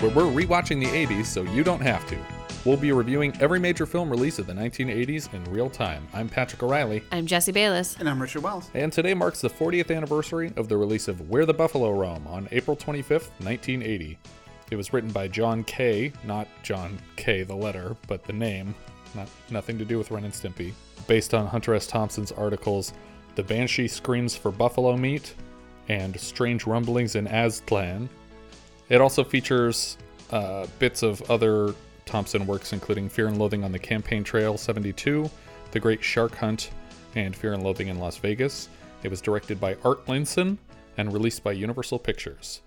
where we're rewatching the 80s so you don't have to. We'll be reviewing every major film release of the 1980s in real time. I'm Patrick O'Reilly, I'm Jesse Bayless. And I'm Richard Wells. and today marks the 40th anniversary of the release of Where the Buffalo Roam on April 25th, 1980. It was written by John Kaye, not John K. the letter, but the name, not nothing to do with Ren and Stimpy. Based on Hunter S. Thompson's articles The Banshee Screams for Buffalo Meat and Strange Rumblings in Aztlan. It also features uh, bits of other Thompson works, including Fear and Loathing on the Campaign Trail 72, The Great Shark Hunt, and Fear and Loathing in Las Vegas. It was directed by Art Linson and released by Universal Pictures.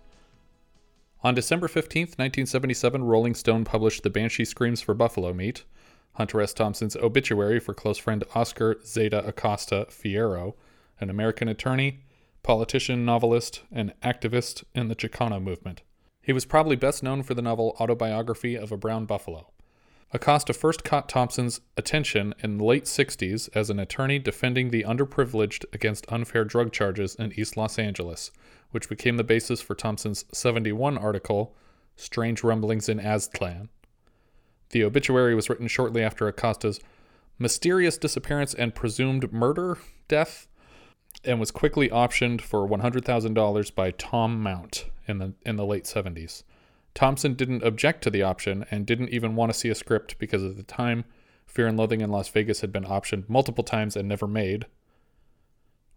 On December 15th, 1977, Rolling Stone published The Banshee Screams for Buffalo Meat, Hunter S. Thompson's obituary for close friend Oscar Zeta Acosta Fierro, an American attorney, politician, novelist, and activist in the Chicano movement. He was probably best known for the novel Autobiography of a Brown Buffalo. Acosta first caught Thompson's attention in the late 60s as an attorney defending the underprivileged against unfair drug charges in East Los Angeles, which became the basis for Thompson's 71 article, Strange Rumblings in Aztlan. The obituary was written shortly after Acosta's mysterious disappearance and presumed murder death and was quickly optioned for $100,000 by Tom Mount in the in the late 70s. Thompson didn't object to the option and didn't even want to see a script because at the time Fear and Loathing in Las Vegas had been optioned multiple times and never made.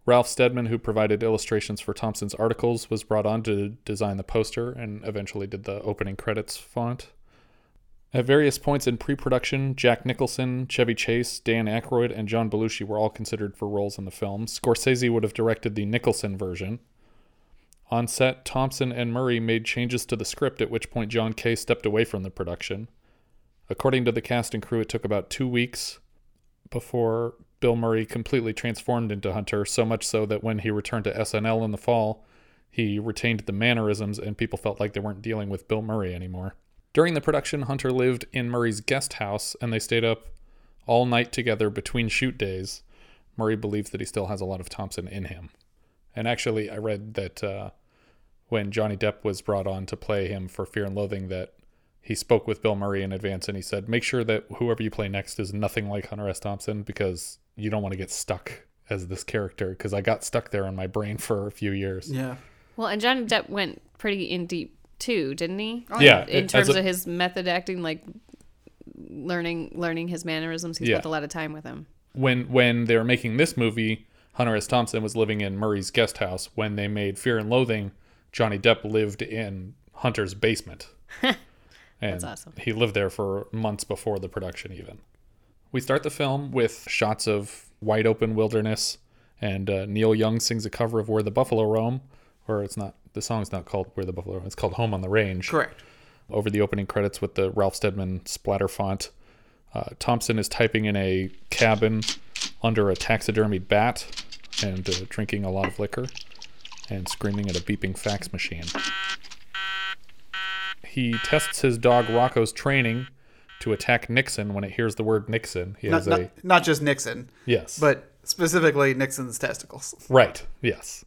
Ralph Steadman, who provided illustrations for Thompson's articles, was brought on to design the poster and eventually did the opening credits font. At various points in pre production, Jack Nicholson, Chevy Chase, Dan Aykroyd, and John Belushi were all considered for roles in the film. Scorsese would have directed the Nicholson version. On set, Thompson and Murray made changes to the script, at which point John Kaye stepped away from the production. According to the cast and crew, it took about two weeks before Bill Murray completely transformed into Hunter, so much so that when he returned to SNL in the fall, he retained the mannerisms and people felt like they weren't dealing with Bill Murray anymore. During the production, Hunter lived in Murray's guest house and they stayed up all night together between shoot days. Murray believes that he still has a lot of Thompson in him. And actually, I read that uh, when Johnny Depp was brought on to play him for Fear and Loathing, that he spoke with Bill Murray in advance and he said, make sure that whoever you play next is nothing like Hunter S. Thompson because you don't want to get stuck as this character because I got stuck there in my brain for a few years. Yeah. Well, and Johnny Depp went pretty in deep too, didn't he? Yeah, In terms a- of his method acting, like learning learning his mannerisms, he Yeah. spent a lot of time with him. when when they were making this movie, Hunter S. Thompson was living in Murray's guest house. When they made Fear and Loathing, Johnny Depp lived in Hunter's basement. and That's awesome. He lived there for months before the production even. We start the film with shots of wide open wilderness and uh, Neil Young sings a cover of Where the Buffalo Roam, or it's not the song's not called Where the Buffalo Roam, it's called Home on the Range Correct. over the opening credits with the Ralph Steadman splatter font. Uh, Thompson is typing in a cabin under a taxidermied bat and uh, drinking a lot of liquor and screaming at a beeping fax machine. He tests his dog Rocco's training to attack Nixon when it hears the word Nixon. He Not, a not just Nixon, yes, but specifically Nixon's testicles. Right. Yes.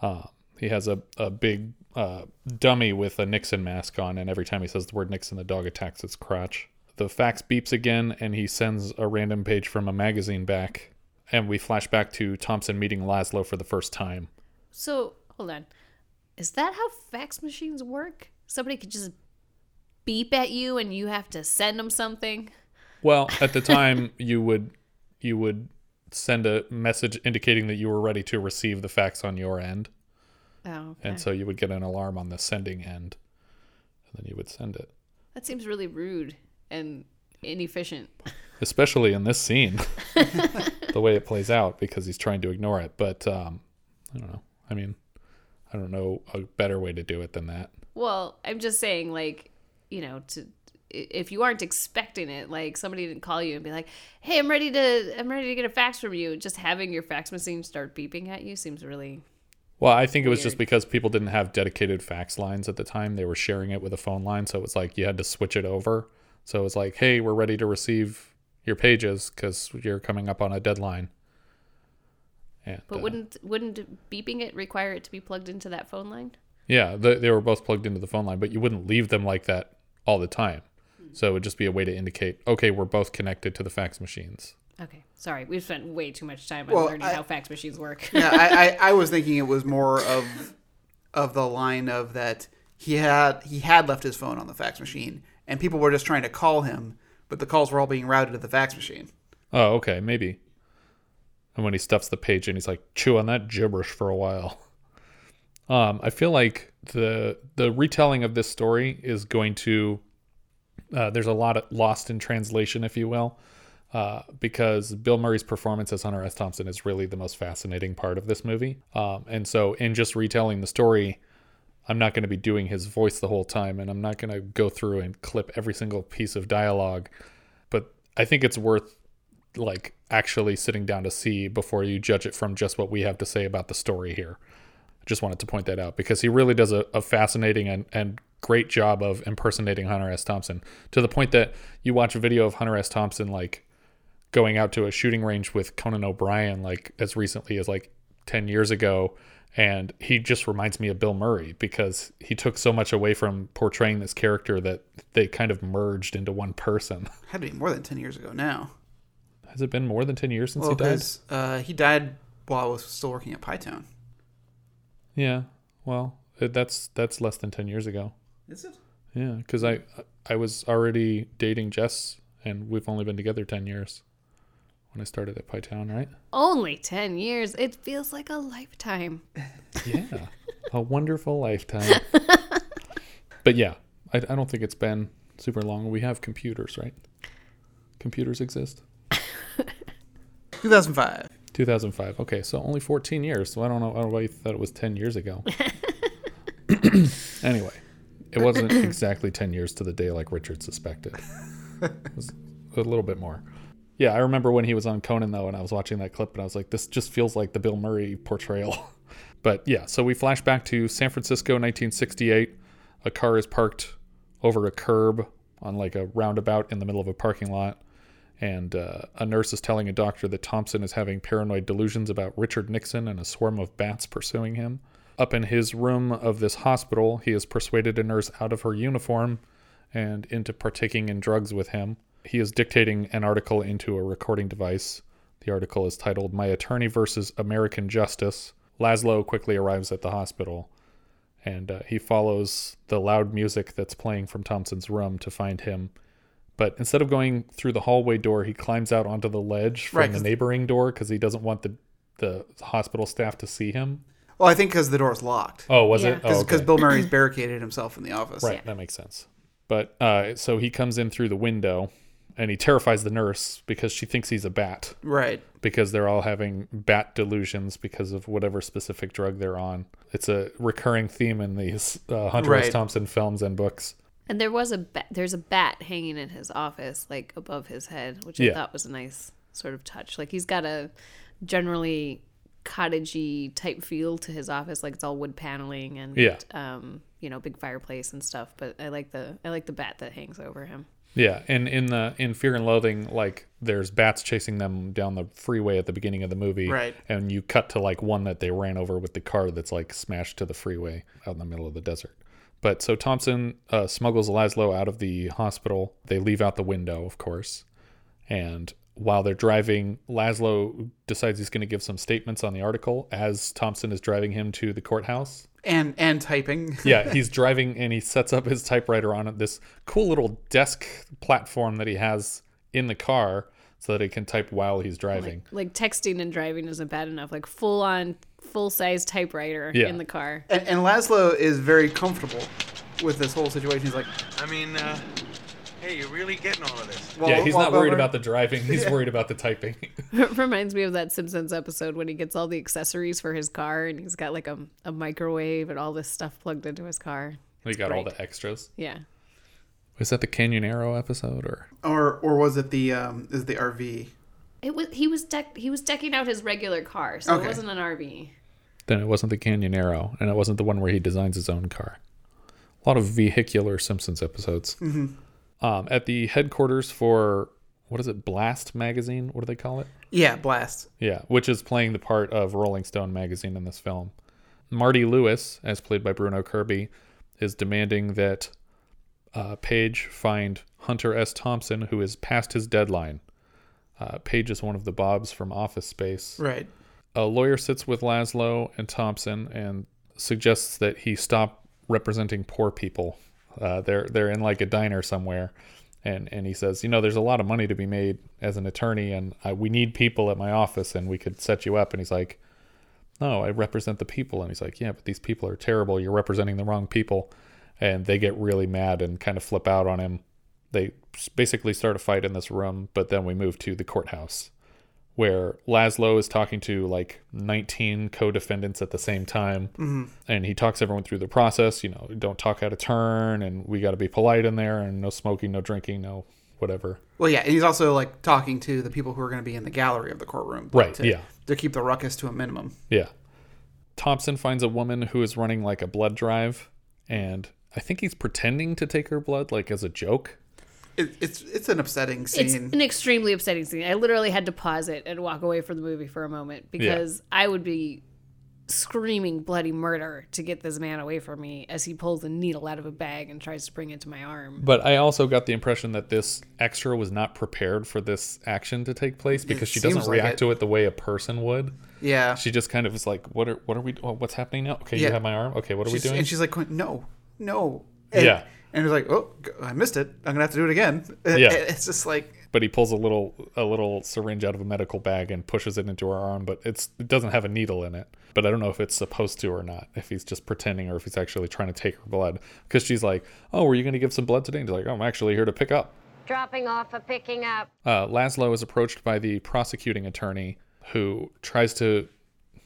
Uh, he has a, a big uh, dummy with a Nixon mask on, and every time he says the word Nixon, the dog attacks its crotch. The fax beeps again, and he sends a random page from a magazine back. And we flash back to Thompson meeting Laszlo for the first time. So hold on, is that how fax machines work? Somebody could just beep at you, and you have to send them something. Well, at the time, you would you would send a message indicating that you were ready to receive the fax on your end, Oh, okay. and so you would get an alarm on the sending end, and then you would send it. that seems really rude and inefficient. especially in this scene, the way it plays out because he's trying to ignore it. But um, I don't know. I mean, I don't know a better way to do it than that. Well, I'm just saying, like, you know, to if you aren't expecting it, like somebody didn't call you and be like, "Hey, I'm ready to I'm ready to get a fax from you," just having your fax machine start beeping at you seems really Well, I think it was just because people didn't have dedicated fax lines at the time. They were sharing it with a phone line, so it was like you had to switch it over. So it was like, "Hey, we're ready to receive your pages because you're coming up on a deadline." And, But uh, wouldn't wouldn't beeping it require it to be plugged into that phone line? yeah, they, they were both plugged into the phone line, but you wouldn't leave them like that all the time. So it would just be a way to indicate, okay, we're both connected to the fax machines. Okay, sorry, we've spent way too much time on Well, learning I- how fax machines work. yeah, I, I, I was thinking it was more of of the line of that he had he had left his phone on the fax machine and people were just trying to call him, but the calls were all being routed to the fax machine. Oh, okay, maybe. And when he stuffs the page in, he's like, chew on that gibberish for a while. Um, I feel like the the retelling of this story is going to uh, there's a lot of lost in translation, if you will, uh, because Bill Murray's performance as Hunter S. Thompson is really the most fascinating part of this movie. Um, and so, in just retelling the story, I'm not going to be doing his voice the whole time, and I'm not going to go through and clip every single piece of dialogue. But I think it's worth like actually sitting down to see before you judge it from just what we have to say about the story here. I just wanted to point that out because he really does a, a fascinating and, and great job of impersonating Hunter S. Thompson to the point that you watch a video of Hunter S. Thompson like going out to a shooting range with Conan O'Brien like as recently as like 10 years ago and he just reminds me of Bill Murray because he took so much away from portraying this character that they kind of merged into one person. Had to be more than ten years ago now. Has it been more than 10 years since Well, he died? uh, he died while I was still working at Pytown. Yeah. Well, it, that's that's less than 10 years ago. Is it? Yeah, cuz I I was already dating Jess and we've only been together 10 years when I started at Pytown, right? Only ten years. It feels like a lifetime. Yeah. a wonderful lifetime. but yeah, I, I don't think it's been super long. We have computers, right? Computers exist. 2005. 2005. Okay, so only 14 years. So I don't know. I don't know why you thought it was 10 years ago. anyway, it wasn't exactly 10 years to the day like Richard suspected. It was a little bit more. Yeah, I remember when he was on Conan though, and I was watching that clip, and I was like, this just feels like the Bill Murray portrayal. but yeah, so we flash back to San Francisco, 1968. A car is parked over a curb on like a roundabout in the middle of a parking lot and uh, a nurse is telling a doctor that Thompson is having paranoid delusions about Richard Nixon and a swarm of bats pursuing him. Up in his room of this hospital, he has persuaded a nurse out of her uniform and into partaking in drugs with him. He is dictating an article into a recording device. The article is titled My Attorney versus American Justice. Laszlo quickly arrives at the hospital and uh, he follows the loud music that's playing from Thompson's room to find him. But instead of going through the hallway door, he climbs out onto the ledge from Right, the 'cause- neighboring door because he doesn't want the the hospital staff to see him. Well, I think because the door's locked. Oh, was Yeah. it? Oh, Because okay. Bill Murray's barricaded himself in the office. right, that makes sense. But uh, so he comes in through the window, and he terrifies the nurse because she thinks he's a bat Right. because they're all having bat delusions because of whatever specific drug they're on. It's a recurring theme in these uh, Hunter S. Thompson films and books. And there was a bat, there's a bat hanging in his office, like above his head, which Yeah. I thought was a nice sort of touch. Like he's got a generally cottagey type feel to his office, like it's all wood paneling and Yeah. um, you know, big fireplace and stuff. But I like the I like the bat that hangs over him. Yeah, and in the in Fear and Loathing, like there's bats chasing them down the freeway at the beginning of the movie, Right. And you cut to like one that they ran over with the car that's like smashed to the freeway out in the middle of the desert. But so Thompson uh, smuggles Laszlo out of the hospital. They leave out the window, of course, and while they're driving, Laszlo decides he's going to give some statements on the article as Thompson is driving him to the courthouse And and typing. yeah, he's driving and he sets up his typewriter on this cool little desk platform that he has in the car so that he can type while he's driving. Like texting and driving isn't bad enough. Like full on full size typewriter Yeah. in the car. And, and Laszlo is very comfortable with this whole situation. He's like, I mean, uh, hey, you're really getting all of this. well, yeah, he's not worried well, about the driving. He's worried about the typing. it Reminds me of that Simpsons episode when he gets all the accessories for his car and he's got like a, a microwave and all this stuff plugged into his car. he got all the extras. Yeah. is that the Canyonero episode or Or or was it the um is the RV? It was he was deck he was decking out his regular car, so Okay. it wasn't an RV. then it wasn't the Canyonero, and it wasn't the one where he designs his own car. A lot of vehicular Simpsons episodes. Um, at the headquarters for what is it, Blast magazine? What do they call it? Yeah, Blast. Yeah, which is playing the part of Rolling Stone magazine in this film. Marty Lewis, as played by Bruno Kirby, is demanding that uh, Page find Hunter S. Thompson, who is past his deadline. Uh, Page is one of the Bobs from Office Space. Right. A lawyer sits with Laszlo and Thompson and suggests that he stop representing poor people. Uh, they're they're in like a diner somewhere, and and he says, you know, there's a lot of money to be made as an attorney, and I, we need people at my office, and we could set you up. And he's like, no, I represent the people, and he's like, yeah, but these people are terrible. You're representing the wrong people, and they get really mad and kind of flip out on him. They basically start a fight in this room, but then we move to the courthouse where Laszlo is talking to like 19 co-defendants at the same time, mm-hmm. and he talks everyone through the process. You know, don't talk out of turn, and we got to be polite in there, and no smoking, no drinking, no whatever. Well, yeah, and he's also like talking to the people who are going to be in the gallery of the courtroom. Right, To, yeah. To keep the ruckus to a minimum. Yeah. Thompson finds a woman who is running like a blood drive, and I think he's pretending to take her blood, like as a joke. It, it's it's an upsetting scene. It's scene. an extremely upsetting scene. I literally had to pause it and walk away from the movie for a moment because I would be screaming bloody murder to get this man away from me as he pulls a needle out of a bag and tries to bring it to my arm. But I also got the impression that this extra was not prepared for this action to take place because she doesn't like react it. to it the way a person would. yeah. She just kind of is like, "What are what are we? Oh, what's happening now? Okay, you have my arm. Okay, what are we doing?" And she's like, no, no. And, Yeah. And he's like, oh, I missed it. I'm gonna have to do it again. Yeah. It's just like, but he pulls a little a little syringe out of a medical bag and pushes it into her arm, but it's it doesn't have a needle in it. But I don't know if it's supposed to or not. If he's just pretending or if he's actually trying to take her blood. Because she's like, "Oh, were you going to give some blood today?" And he's like, "Oh, I'm actually here to pick up." Dropping off or picking up. uh, Laszlo is approached by the prosecuting attorney who tries to,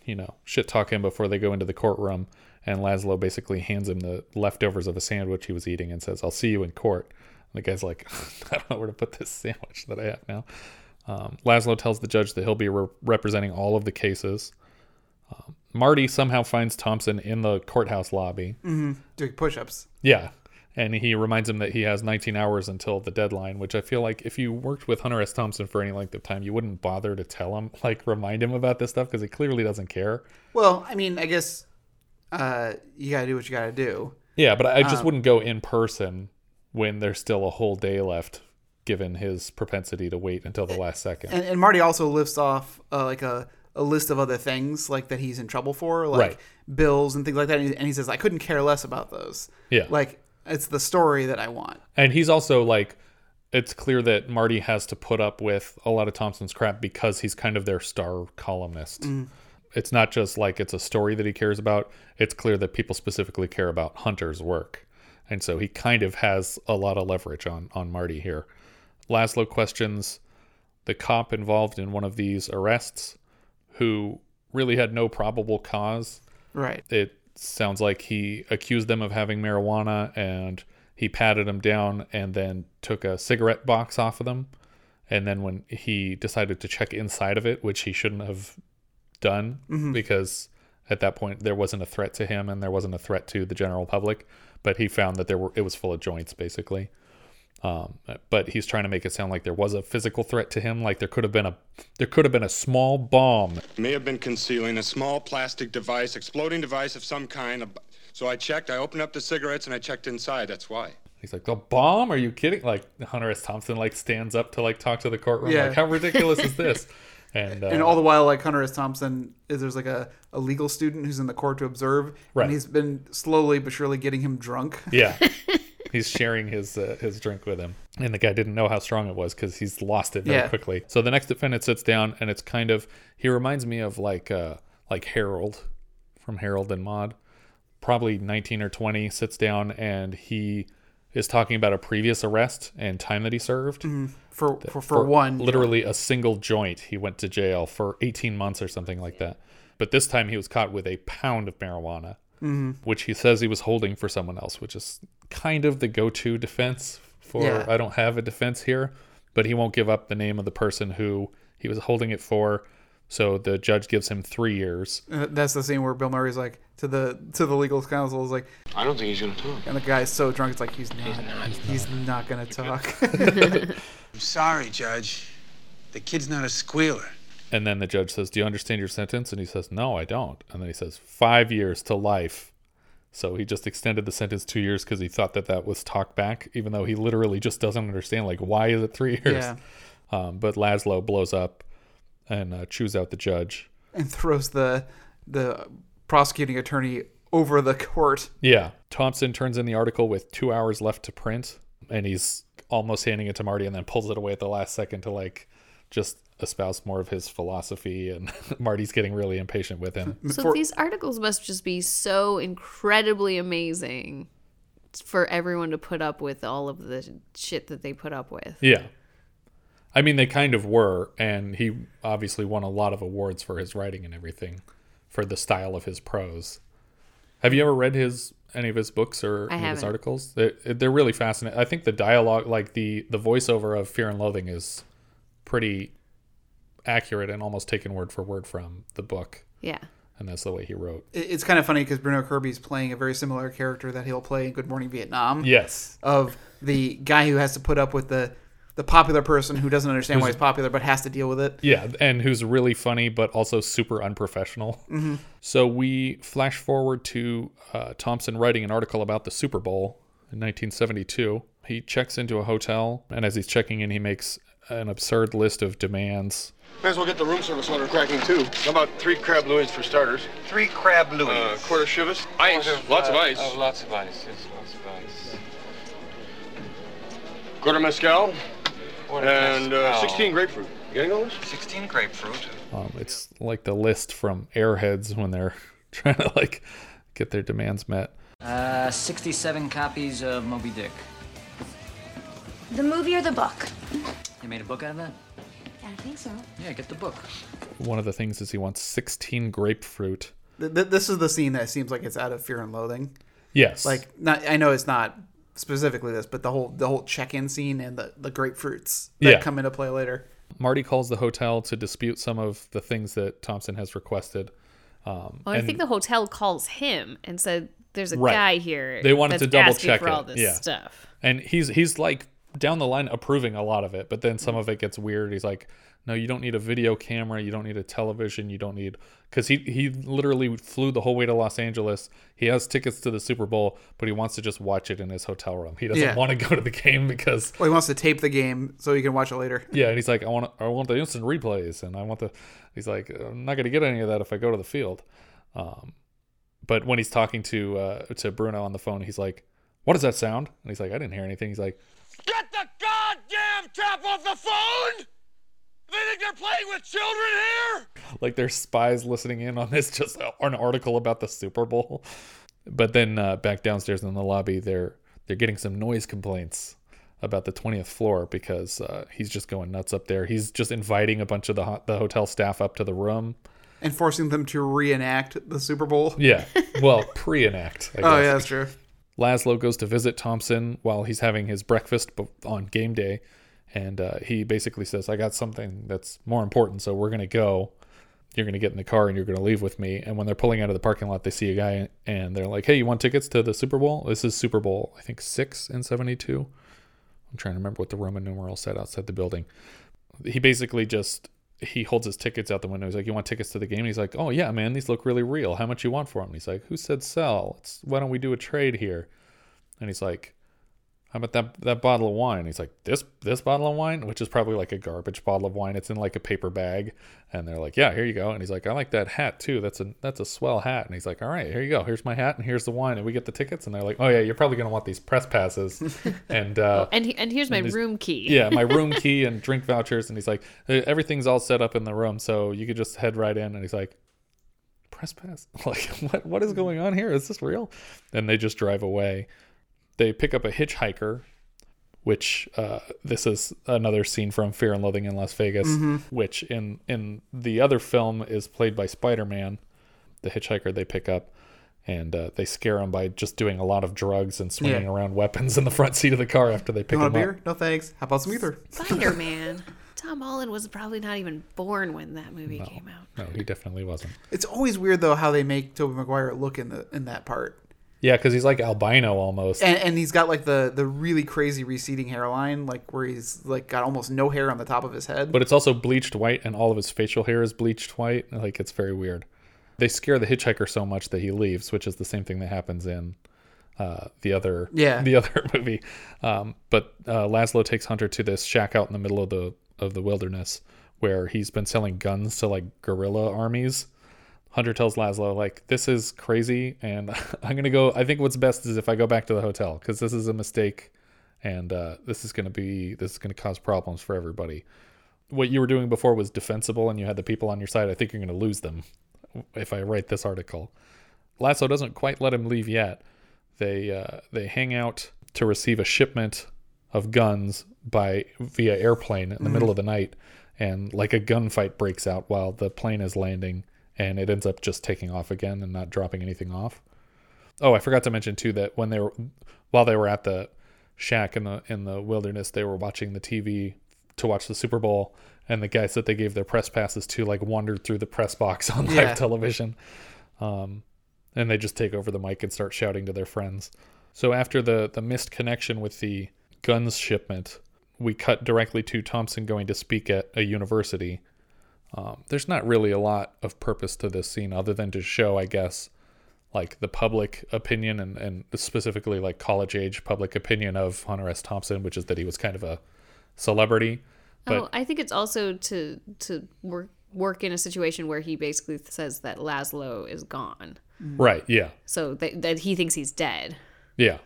you know, shit talk him before they go into the courtroom. And Laszlo basically hands him the leftovers of a sandwich he was eating and says, I'll see you in court. And the guy's like, I don't know where to put this sandwich that I have now. Um, Laszlo tells the judge that he'll be re- representing all of the cases. Um, Marty somehow finds Thompson in the courthouse lobby. doing push-ups. Yeah. And he reminds him that he has 19 hours until the deadline, which I feel like if you worked with Hunter S. Thompson for any length of time, you wouldn't bother to tell him, like remind him about this stuff because he clearly doesn't care. Well, I mean, I guess uh, you gotta do what you gotta do. Yeah, but I just wouldn't go in person when there's still a whole day left, given his propensity to wait until the last second. And, and Marty also lists off uh, like a, a list of other things like that he's in trouble for, like Right. bills and things like that. And he, and he says, I couldn't care less about those. Yeah. Like it's the story that I want. And he's also like, it's clear that Marty has to put up with a lot of Thompson's crap because he's kind of their star columnist. It's not just like it's a story that he cares about. It's clear that people specifically care about Hunter's work. And so he kind of has a lot of leverage on on Marty here. Laszlo questions the cop involved in one of these arrests who really had no probable cause Right. it sounds like he accused them of having marijuana and he patted them down and then took a cigarette box off of them and then when he decided to check inside of it which he shouldn't have done because at that point there wasn't a threat to him and there wasn't a threat to the general public but he found that there were it was full of joints basically um, but he's trying to make it sound like there was a physical threat to him like there could have been a there could have been a small bomb May have been concealing a small plastic device, exploding device of some kind. So I checked, I opened up the cigarettes and I checked inside. That's why. He's like, the bomb? Are you kidding? Like Hunter S. Thompson like stands up to like talk to the courtroom. Yeah. Like, how ridiculous is this? And, uh, And all the while, like Hunter S. Thompson is there's like a, a legal student who's in the court to observe, Right. and he's been slowly but surely getting him drunk. yeah, he's sharing his uh, his drink with him, and the guy didn't know how strong it was because he's lost it very Yeah. quickly. So the next defendant sits down, and it's kind of he reminds me of like uh like Harold from Harold and Maude, probably 19 or 20, sits down and he is talking about a previous arrest and time that he served. Mm-hmm. for for, for, one. literally a single joint he went to jail for 18 months or something like that but this time he was caught with a pound of marijuana mm-hmm. which he says he was holding for someone else which is kind of the go-to defense for Yeah. I don't have a defense here, but he won't give up the name of the person who he was holding it for. So the judge gives him three years. Uh, That's the scene where Bill Murray's like to the to the legal counsel is like, I don't think he's gonna talk. and the guy's so drunk, it's like he's not. He's not, gonna talk. I'm sorry, Judge. The kid's not a squealer. And then the judge says, Do you understand your sentence? And he says, No, I don't. And then he says, Five years to life. So he just extended the sentence two years because he thought that that was talk back, even though he literally just doesn't understand, like, why is it three years? Yeah. Um, but Laszlo blows up and uh, chews out the judge. and throws the the prosecuting attorney over the court. Yeah. Thompson turns in the article with two hours left to print, and he's almost handing it to Marty and then pulls it away at the last second to, like, just espouse more of his philosophy. And Marty's getting really impatient with him. So For- these articles must just be so incredibly amazing for everyone to put up with all of the shit that they put up with. Yeah. I mean, they kind of were, and he obviously won a lot of awards for his writing and everything, for the style of his prose. Have you ever read his any of his books or any of his articles? They're, they're really fascinating. I think the dialogue, like the the voiceover of Fear and Loathing, is pretty accurate and almost taken word for word from the book, Yeah. and that's the way he wrote. It's kind of funny because Bruno Kirby's playing a very similar character that he'll play in Good Morning Vietnam. Yes. Of the guy who has to put up with the the popular person who doesn't understand why he's popular but has to deal with it. Yeah, and who's really funny but also super unprofessional. Mhm. So we flash forward to uh, Thompson writing an article about the Super Bowl in 1972. He checks into a hotel, and as he's checking in, he makes an absurd list of demands. May as well get the room service order cracking too. How about three crab louis for starters? Three crab louis. Uh, quarter chivas. Ice. lots of ice. Oh, lots of ice. Yes, lots of ice. Quarter mezcal. Quarter and uh, 16 grapefruit. You getting all this? 16 grapefruit. Um, it's like the list from Airheads when they're trying to like get their demands met. Uh, 67 copies of Moby Dick. The movie or the book? You made a book out of that? Yeah, I think so. Yeah, get the book. One of the things is he wants 16 grapefruit. Th- th- this is the scene that seems like it's out of Fear and Loathing. Yes. Like not I know it's not specifically this, but the whole the whole check-in scene and the the grapefruits that Yeah. come into play later. Marty calls the hotel to dispute some of the things that Thompson has requested. Um, Well, I and- think the hotel calls him and said, "There's a Right. guy here." They wanted that's to double asking check for it. all this yeah. stuff. And he's he's like down the line approving a lot of it, but then some of it gets weird. He's like, "No, you don't need a video camera. You don't need a television. You don't need because he he literally flew the whole way to Los Angeles. He has tickets to the Super Bowl, but he wants to just watch it in his hotel room. He doesn't Yeah. want to go to the game because Well, he wants to tape the game so he can watch it later. yeah, and he's like, I want I want the instant replays, and I want the. He's like, I'm not going to get any of that if I go to the field. Um, but when he's talking to uh, to Bruno on the phone, he's like, "What does that sound?" And he's like, "I didn't hear anything." He's like, Get the goddamn tap off the phone! They think they're playing with children here? like there's spies listening in on this, just an article about the Super Bowl. But then uh, back downstairs in the lobby, they're they're getting some noise complaints about the 20th floor because uh, he's just going nuts up there. He's just inviting a bunch of the ho- the hotel staff up to the room. And forcing them to reenact the Super Bowl. Yeah. Well, pre-enact. I Oh yeah, that's true. Laszlo goes to visit Thompson while he's having his breakfast on game day, and uh, he basically says, "I got something that's more important, so we're gonna go. You're gonna get in the car and you're gonna leave with me." And when they're pulling out of the parking lot, they see a guy and they're like, "Hey, you want tickets to the Super Bowl? This is Super Bowl, I think six in '72. I'm trying to remember what the Roman numeral said outside the building. He basically just he holds his tickets out the window. He's like, "You want tickets to the game?" And he's like, "Oh yeah, man, these look really real. How much you want for them?" And he's like, "Who said sell? It's, why don't we do a trade here?" And he's like, "How about that that bottle of wine?" He's like, "This this bottle of wine, which is probably like a garbage bottle of wine. It's in like a paper bag." And they're like, "Yeah, here you go." And he's like, "I like that hat too. That's a that's a swell hat." And he's like, "All right, here you go. Here's my hat and here's the wine." And we get the tickets. And they're like, "Oh yeah, you're probably gonna want these press passes." and uh, And he, and here's my and his- room key. yeah, my room key and drink vouchers. And he's like, "Uh, everything's all set up in the room, so you could just head right in. And he's like, press pass. Like, what what is going on here? Is this real? And they just drive away. They pick up a hitchhiker, which uh, this is another scene from Fear and Loathing in Las Vegas, Mhm. which in in the other film is played by Spider Man, the hitchhiker they pick up. and uh, they scare him by just doing a lot of drugs and swinging Yeah. around weapons in the front seat of the car after they You pick want him a up. beer? No thanks. How about some ether? Spider Man. Tom Holland was probably not even born when that movie came out. No, he definitely wasn't. It's always weird though how they make Tobey Maguire look in the in that part. Yeah, because he's like albino almost. And, and he's got like the the really crazy receding hairline, like where he's like got almost no hair on the top of his head. But it's also bleached white, and all of his facial hair is bleached white. Like it's very weird. They scare the hitchhiker so much that he leaves, which is the same thing that happens in uh, the other Yeah. the other movie. Um, but uh, Laszlo takes Hunter to this shack out in the middle of the of the wilderness where he's been selling guns to like guerrilla armies. Hunter tells Laszlo like this is crazy, and I'm gonna go. I think what's best is if I go back to the hotel because this is a mistake, and uh, this is gonna be this is gonna cause problems for everybody what you were doing before was defensible and you had the people on your side, I think you're going to lose them if I write this article. Laszlo doesn't quite let him leave yet. They uh, they hang out to receive a shipment of guns by via airplane in the Mhm. middle of the night, and like a gunfight breaks out while the plane is landing, and it ends up just taking off again and not dropping anything off. Oh, I forgot to mention too that when they were while they were at the shack in the in the wilderness, they were watching the TV to watch the Super Bowl, and the guys that they gave their press passes to like wandered through the press box on live Yeah. television, um, and they just take over the mic and start shouting to their friends. So after the the missed connection with the guns shipment, we cut directly to Thompson going to speak at a university. Um, there's not really a lot of purpose to this scene other than to show, I guess, like the public opinion and, and specifically like college age public opinion of Hunter S. Thompson, which is that he was kind of a celebrity. But oh, I think it's also to to work work in a situation where he basically says that Laszlo is gone. right, yeah, So that, that he thinks he's dead. yeah.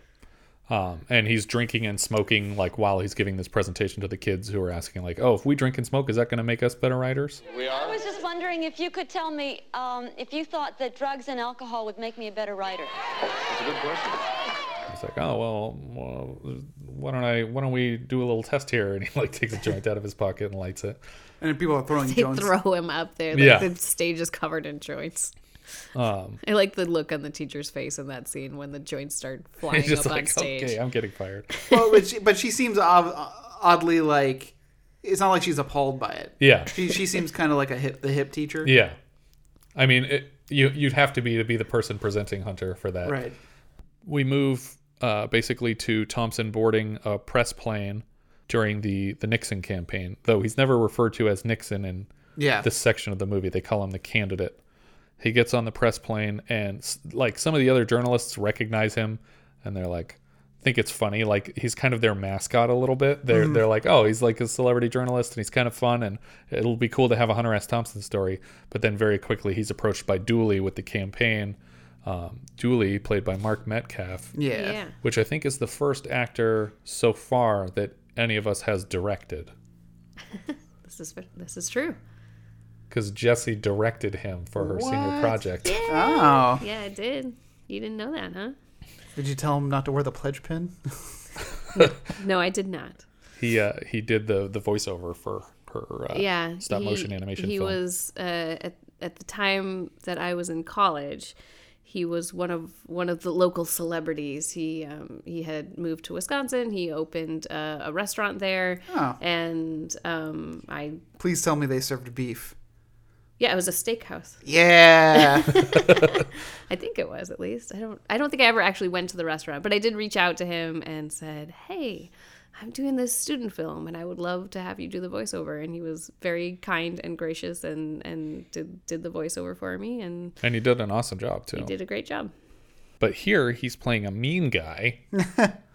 Um, and he's drinking and smoking like while he's giving this presentation to the kids who are asking like, "Oh, if we drink and smoke, is that going to make us better writers?" I was just wondering if you could tell me um, if you thought that drugs and alcohol would make me a better writer. That's a good question. He's like, "Oh well, well, why don't I? Why don't we do a little test here?" And he like takes a joint out of his pocket and lights it. And then people are throwing They joints. throw him up there. Like Yeah. The stage is covered in joints. Um, I like the look on the teacher's face in that scene when the joints start flying he's just up on like, stage. "Okay, I'm getting fired." well, but she, but she seems odd, oddly like it's not like she's appalled by it. Yeah. she she seems kind of like a hip the hip teacher. Yeah, I mean, it, you you'd have to be to be the person presenting Hunter for that. Right. We move uh, basically to Thompson boarding a press plane during the the Nixon campaign, though he's never referred to as Nixon in Yeah. this section of the movie. They call him the candidate. He gets on the press plane, and like some of the other journalists recognize him, and they're like, think it's funny. Like he's kind of their mascot a little bit. They're Mhm. they're like, oh, he's like a celebrity journalist, and he's kind of fun, and it'll be cool to have a Hunter S. Thompson story. But then very quickly, he's approached by Dooley with the campaign. Um, Dooley, played by Mark Metcalf, Yeah. Yeah. which I think is the first actor so far that any of us has directed, This is this is true. Because Jesse directed him for her senior What? project. Oh. Yeah, I did. You didn't know that, huh? Did you tell him not to wear the pledge pin? No, I did not. He uh, he did the the voiceover for her uh, yeah, stop he- motion animation He film. was uh, at at the time that I was in college. He was one of one of the local celebrities. He um, he had moved to Wisconsin. He opened uh, a restaurant there, Oh. and um, I Please tell me they served beef. Yeah, it was a steakhouse. Yeah. I think it was at least. I don't I don't think I ever actually went to the restaurant, but I did reach out to him and said, "Hey, I'm doing this student film and I would love to have you do the voiceover." And he was very kind and gracious and and did did the voiceover for me and and he did an awesome job too. he did a great job. But here he's playing a mean guy,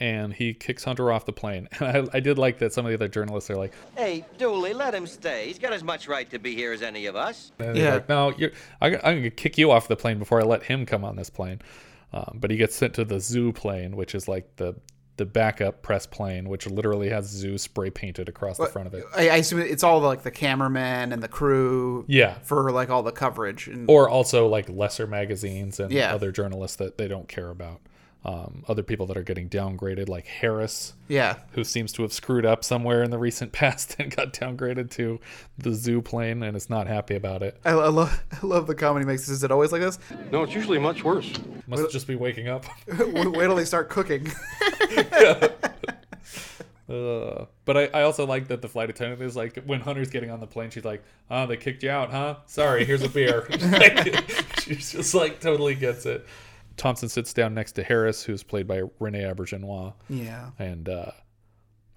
and he kicks Hunter off the plane. And I, I did like that some of the other journalists are like, Hey, Dooley, let him stay. He's got as much right to be here as any of us. Yeah. like, no, you're, I, I'm gonna kick you off the plane before I let him come on this plane. Um, but he gets sent to the zoo plane, which is like the the backup press plane, which literally has zoo spray painted across the front of it. I, I assume it's all like the cameramen and the crew. Yeah. For like all the coverage and or also like lesser magazines and Yeah. other journalists that they don't care about. Um, other people that are getting downgraded, like Harris. Yeah. Who seems to have screwed up somewhere in the recent past and got downgraded to the zoo plane and is not happy about it. I, I love I love the comedy mix. Is it always like this? No, it's usually much worse. Must just be waking up. wait, wait till they start cooking. Uh, but I, I also like that the flight attendant is like when Hunter's getting on the plane, she's like, "Oh, they kicked you out, huh? Sorry, here's a beer." Like, she's just like totally gets it. Thompson sits down next to Harris, who's played by Rene Auberjonois. Yeah. and uh,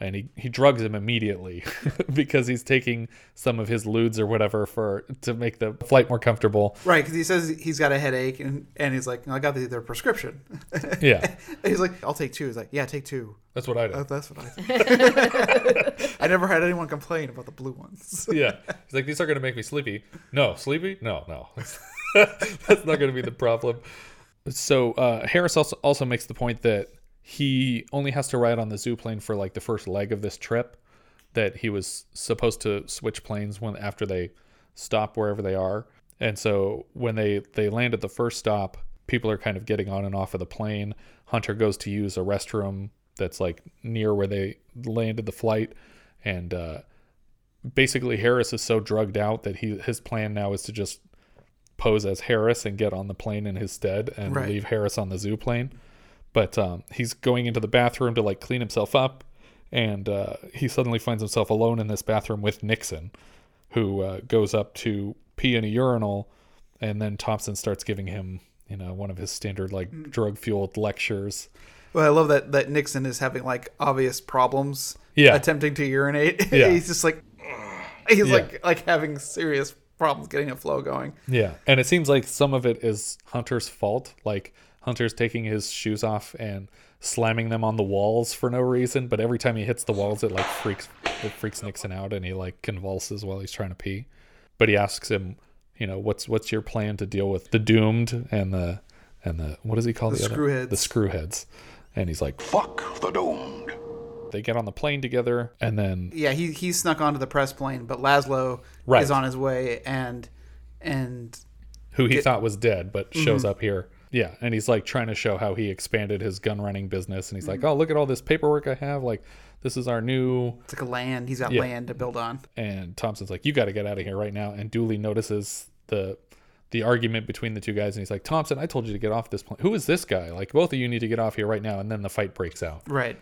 and he, he drugs him immediately because he's taking some of his ludes or whatever for to make the flight more comfortable. Right, because he says he's got a headache, and, and he's like, I got the, their prescription. Yeah. He's like, I'll take two. He's like, yeah, take two. That's what I do. Uh, that's what I do. I never had anyone complain about the blue ones. yeah. He's like, these are going to make me sleepy. No, sleepy? No, no. That's not going to be the problem. So uh, Harris also, also makes the point that he only has to ride on the zoo plane for like the first leg of this trip. That he was supposed to switch planes when after they stop wherever they are. And so when they they land at the first stop, people are kind of getting on and off of the plane. Hunter goes to use a restroom that's like near where they landed the flight, and uh, basically Harris is so drugged out that he his plan now is to just pose as Harris and get on the plane in his stead and Right. leave Harris on the zoo plane. But um, he's going into the bathroom to like clean himself up, and uh, he suddenly finds himself alone in this bathroom with Nixon, who uh, goes up to pee in a urinal, and then Thompson starts giving him, you know, one of his standard like Mm. drug fueled lectures. Well, I love that that Nixon is having like obvious problems. Yeah. Attempting to urinate. Yeah. he's just like, he's Yeah. like like having serious problems getting a flow going. Yeah, and it seems like some of it is Hunter's fault. Like Hunter's taking his shoes off and slamming them on the walls for no reason, but every time he hits the walls, it like freaks it freaks Nixon out, and he like convulses while he's trying to pee. But he asks him, you know, what's what's your plan to deal with the doomed and the and the what does he call The the, other screwheads. the screwheads? And he's like, Fuck the doomed. They get on the plane together, and then Yeah, he he snuck onto the press plane, but Laszlo Right. is on his way, and and who he thought was dead, but shows Mhm. up here. Yeah, and he's like trying to show how he expanded his gun running business, and he's like, Mhm. "Oh, look at all this paperwork I have! Like, this is our new." it's like a land. He's got Yeah. land to build on. And Thompson's like, "You got to get out of here right now." And Dooley notices the the argument between the two guys, and he's like, "Thompson, I told you to get off this plane. Who is this guy? Like, both of you need to get off here right now." And then the fight breaks out. Right.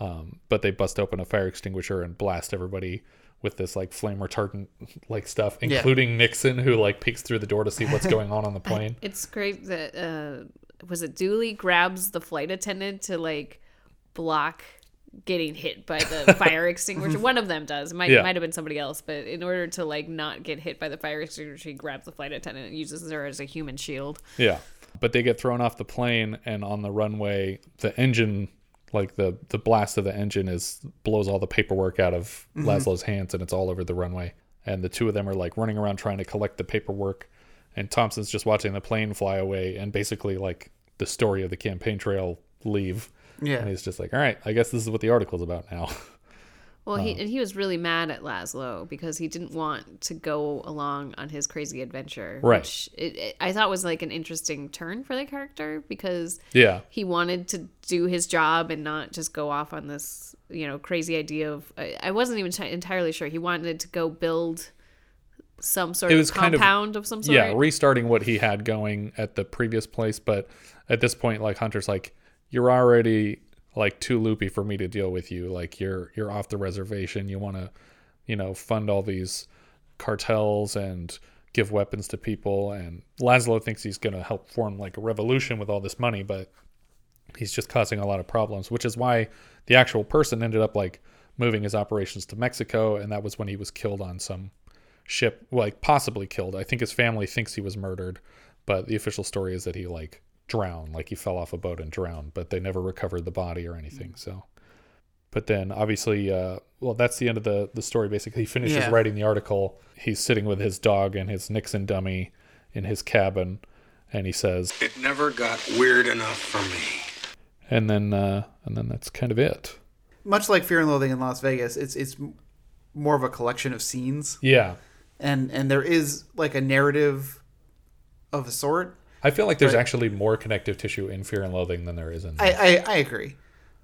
Um, but they bust open a fire extinguisher and blast everybody with this like flame retardant like stuff, Yeah. including Nixon, who like peeks through the door to see what's going on on the plane. It's great that uh was it Dooley grabs the flight attendant to like block getting hit by the fire extinguisher. One of them does. Might Yeah. might have been somebody else, but in order to like not get hit by the fire extinguisher, he grabs the flight attendant and uses her as a human shield. Yeah. But they get thrown off the plane and on the runway the engine like the the blast of the engine is blows all the paperwork out of Mhm. Laszlo's hands and it's all over the runway. And the two of them are like running around trying to collect the paperwork and Thompson's just watching the plane fly away and basically like the story of the campaign trail leave. Yeah. And he's just like, "All right, I guess this is what the article's about now." Well, he Um, and he was really mad at Laszlo because he didn't want to go along on his crazy adventure. Right. Which it, it, I thought was like an interesting turn for the character because Yeah. he wanted to do his job and not just go off on this you know crazy idea of. I, I wasn't even t- entirely sure he wanted to go build some sort it of was kind of compound of, some sort. Yeah, restarting what he had going at the previous place, but at this point, like Hunter's like, you're already like too loopy for me to deal with you. Like you're you're off the reservation. You want to, you know, fund all these cartels and give weapons to people. And Laszlo thinks he's going to help form like a revolution with all this money, but he's just causing a lot of problems, which is why the actual person ended up like moving his operations to Mexico, and that was when he was killed on some ship, like possibly killed. I think his family thinks he was murdered, but the official story is that he like drowned, like he fell off a boat and drowned, but they never recovered the body or anything. So, but then obviously, uh, well, that's the end of the the story. Basically, he finishes Yeah. writing the article. He's sitting with his dog and his Nixon dummy in his cabin, and he says, It never got weird enough for me. and then uh, and then that's kind of it. Much like Fear and Loathing in Las Vegas, it's it's more of a collection of scenes. Yeah. And and there is like a narrative of a sort, I feel like there's But- actually more connective tissue in Fear and Loathing than there is in. I I, I agree.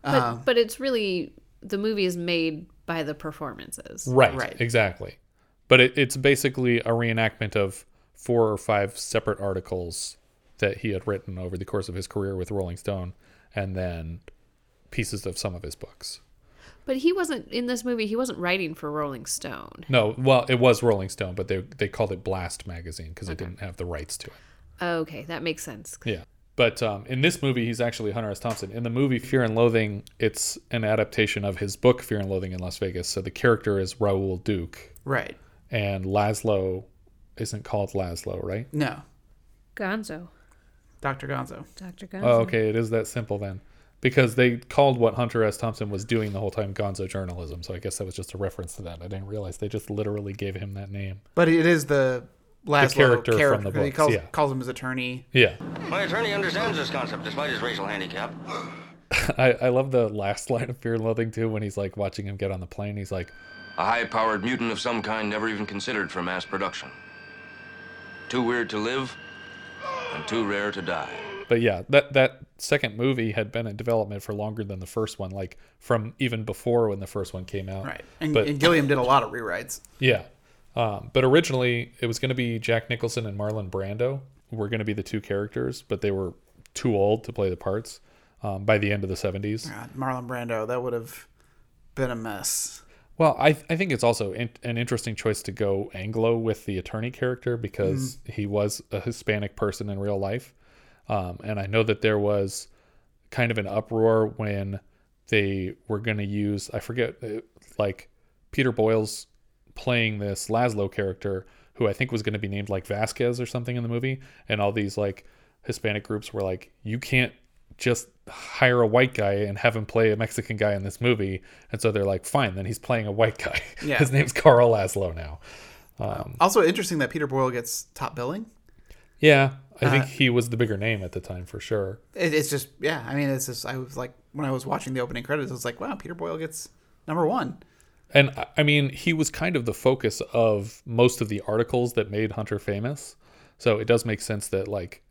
But Um, but it's really the movie is made by the performances. Right, Right. exactly. But it, it's basically a reenactment of four or five separate articles that he had written over the course of his career with Rolling Stone, and then pieces of some of his books. But he wasn't in this movie. He wasn't writing for Rolling Stone. No, well, it was Rolling Stone, but they they called it Blast magazine because it didn't have the rights to it. Okay, that makes sense. Yeah. But um, in this movie, he's actually Hunter S. Thompson. In the movie Fear and Loathing, it's an adaptation of his book Fear and Loathing in Las Vegas. So the character is Raoul Duke. Right. And Laszlo isn't called Laszlo, right? No. Gonzo. Dr. Gonzo. Dr. Gonzo. Oh, okay. It is that simple then. Because they called what Hunter S. Thompson was doing the whole time Gonzo journalism. So I guess that was just a reference to that. I didn't realize they just literally gave him that name. But it is the Laszlo character character, from the He books, calls, yeah. calls him his attorney. Yeah. My attorney understands this concept despite his racial handicap. I, I love the last line of Fear and Loathing too when he's like watching him get on the plane. He's like, A high powered mutant of some kind never even considered for mass production. Too weird to live, and too rare to die. But yeah, that that second movie had been in development for longer than the first one, like from even before when the first one came out. Right. And, but and Gilliam did a lot of rewrites. yeah, um, but originally it was going to be Jack Nicholson and Marlon Brando were going to be the two characters, but they were too old to play the parts um, by the end of the seventies. God, Marlon Brando, that would have been a mess. Well, I I think it's also in, an interesting choice to go Anglo with the attorney character because he was a Hispanic person in real life, um, and I know that there was kind of an uproar when they were going to use I forget uh, like Peter Boyle's playing this Laszlo character who I think was going to be named like Vasquez or something in the movie, and all these like Hispanic groups were like, you can't just hire a white guy and have him play a Mexican guy in this movie. And so they're like, fine, then he's playing a white guy. Yeah. His name's Carl Laszlo now. Um, Also interesting that Peter Boyle gets top billing. yeah, I think Uh, he was the bigger name at the time for sure. It, it's just yeah. I mean, it's just I was like when I was watching the opening credits, I was like, wow, Peter Boyle gets number one. And I- mean, he was kind of the focus of most of the articles that made Hunter famous. So it does make sense that like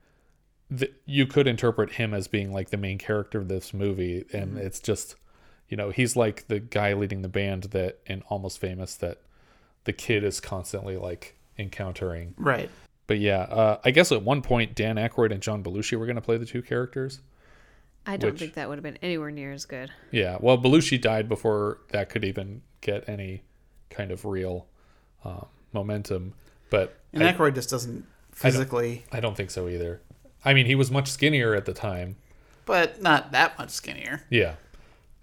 th- you could interpret him as being like the main character of this movie, and Mhm. it's just you know he's like the guy leading the band that in Almost Famous that the kid is constantly like encountering. Right. But yeah, uh, I guess at one point Dan Aykroyd and John Belushi were going to play the two characters. I don't Which- think that would have been anywhere near as good. Yeah, well, Belushi died before that could even get any kind of real um, momentum. But And I- Aykroyd just doesn't I don't- physically, I don't, think so either. I mean, he was much skinnier at the time. but not that much skinnier. Yeah.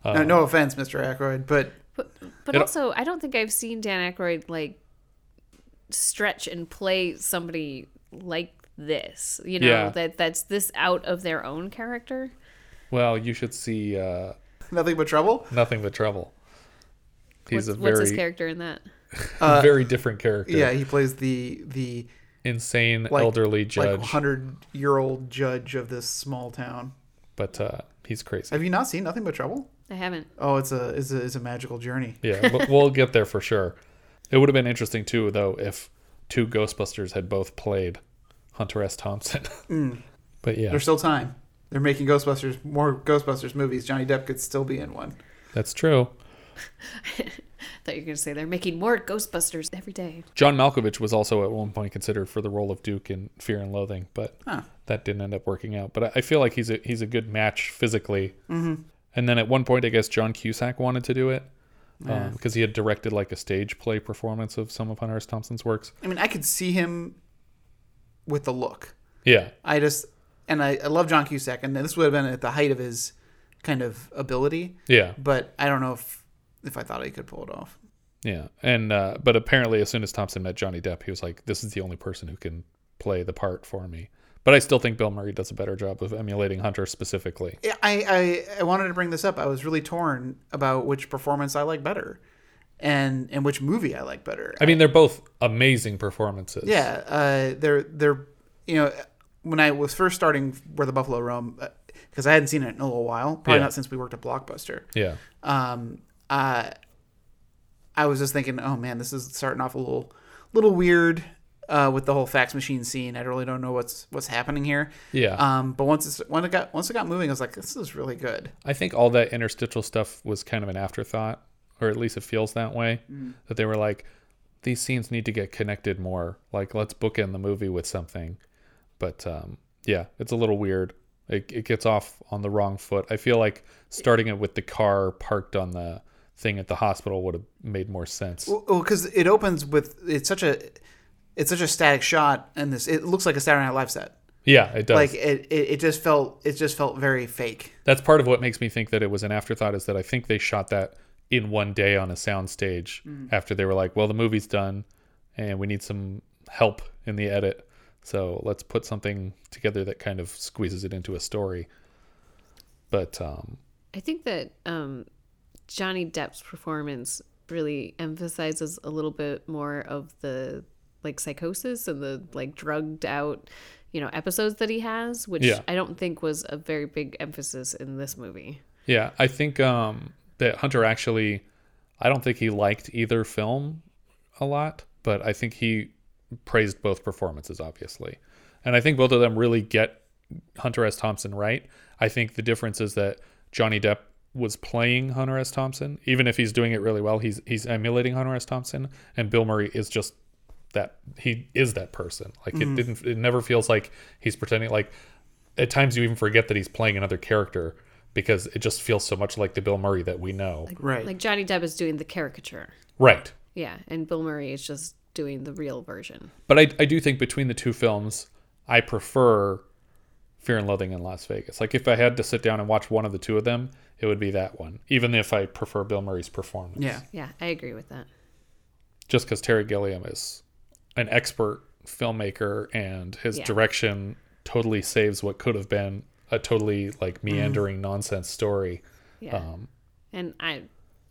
no, Um, no offense, Mr. Aykroyd, but But It- also, I don't think I've seen Dan Aykroyd like stretch and play somebody like this. You know, Yeah. that that's this out of their own character. Well, you should see uh, Nothing but trouble. Nothing but trouble. He's what's, a what's very his character in that? Uh, very different character. Yeah, he plays the the insane like- elderly like judge, hundred year old judge of this small town. but uh, he's crazy. Have you not seen Nothing but Trouble? I haven't. Oh, it's a it's a, it's a magical journey. Yeah, but we'll get there for sure. It would have been interesting too, though, if two Ghostbusters had both played Hunter S. Thompson. Mm. But yeah, There's still time. They're making Ghostbusters more Ghostbusters movies. Johnny Depp could still be in one. that's true. I thought you were going to say they're making more Ghostbusters every day. John Malkovich was also at one point considered for the role of Duke in Fear and Loathing, but Huh. that didn't end up working out. But I- I feel like he's a he's a good match physically. Mhm. And then at one point, I guess John Cusack wanted to do it Yeah. because he had directed like a stage play performance of some of Hunter S. Thompson's works. I mean, I could see him with the look. Yeah. I just and I, I love John Cusack, and this would have been at the height of his kind of ability. Yeah. But I don't know if if I thought he could pull it off. Yeah, and uh, but apparently, as soon as Thompson met Johnny Depp, he was like, "This is the only person who can play the part for me." But I still think Bill Murray does a better job of emulating Hunter specifically. Yeah, I, I I wanted to bring this up. I was really torn about which performance I like better, and and which movie I like better. I mean, they're both amazing performances. Yeah, uh, they're they're you know when I was first starting where the Buffalo roam because I hadn't seen it in a little while, probably Yeah. not since we worked at Blockbuster. Yeah. Um. Uh, I was just thinking, oh man, this is starting off a little little weird. uh, with the whole fax machine scene. I really don't know what's what's happening here. Yeah. Um, but once it's when it got once it got moving, I was like, this is really good. I think all that interstitial stuff was kind of an afterthought, or at least it feels that way. Mm. That they were like, these scenes need to get connected more. Like, let's bookend the movie with something. But um, yeah, it's a little weird. It, it gets off on the wrong foot. I feel like starting it with the car parked on the thing at the hospital would have made more sense. Well, because it opens with it's such a it's such a static shot, and this it looks like a Saturday Night Live set. Yeah, it does. Like it, it, it just felt it just felt very fake. That's part of what makes me think that it was an afterthought is that I think they shot that in one day on a soundstage Mm. after they were like, well, the movie's done and we need some help in the edit. So let's put something together that kind of squeezes it into a story. But um, I think that um, Johnny Depp's performance really emphasizes a little bit more of the like psychosis and the like drugged out, you know, episodes that he has, which Yeah. I don't think was a very big emphasis in this movie. yeah, I think um, that Hunter actually, I don't think he liked either film a lot, but I think he praised both performances, obviously. And I think both of them really get Hunter S. Thompson right. I think the difference is that Johnny Depp was playing Hunter S. Thompson. Even if he's doing it really well, he's he's emulating Hunter S. Thompson. And Bill Murray is just that he is that person. Like Mhm. it didn't it never feels like he's pretending like at times you even forget that he's playing another character because it just feels so much like the Bill Murray that we know. Right. Like Johnny Depp is doing the caricature. Right. Yeah, and Bill Murray is just doing the real version. But I, I do think between the two films, I prefer Fear and Loathing in Las Vegas. Like if I had to sit down and watch one of the two of them, it would be that one, even if I prefer Bill Murray's performance. Yeah. Yeah, I agree with that. Just because Terry Gilliam is an expert filmmaker and his Yeah. direction totally saves what could have been a totally like meandering nonsense story. Yeah. Um, And I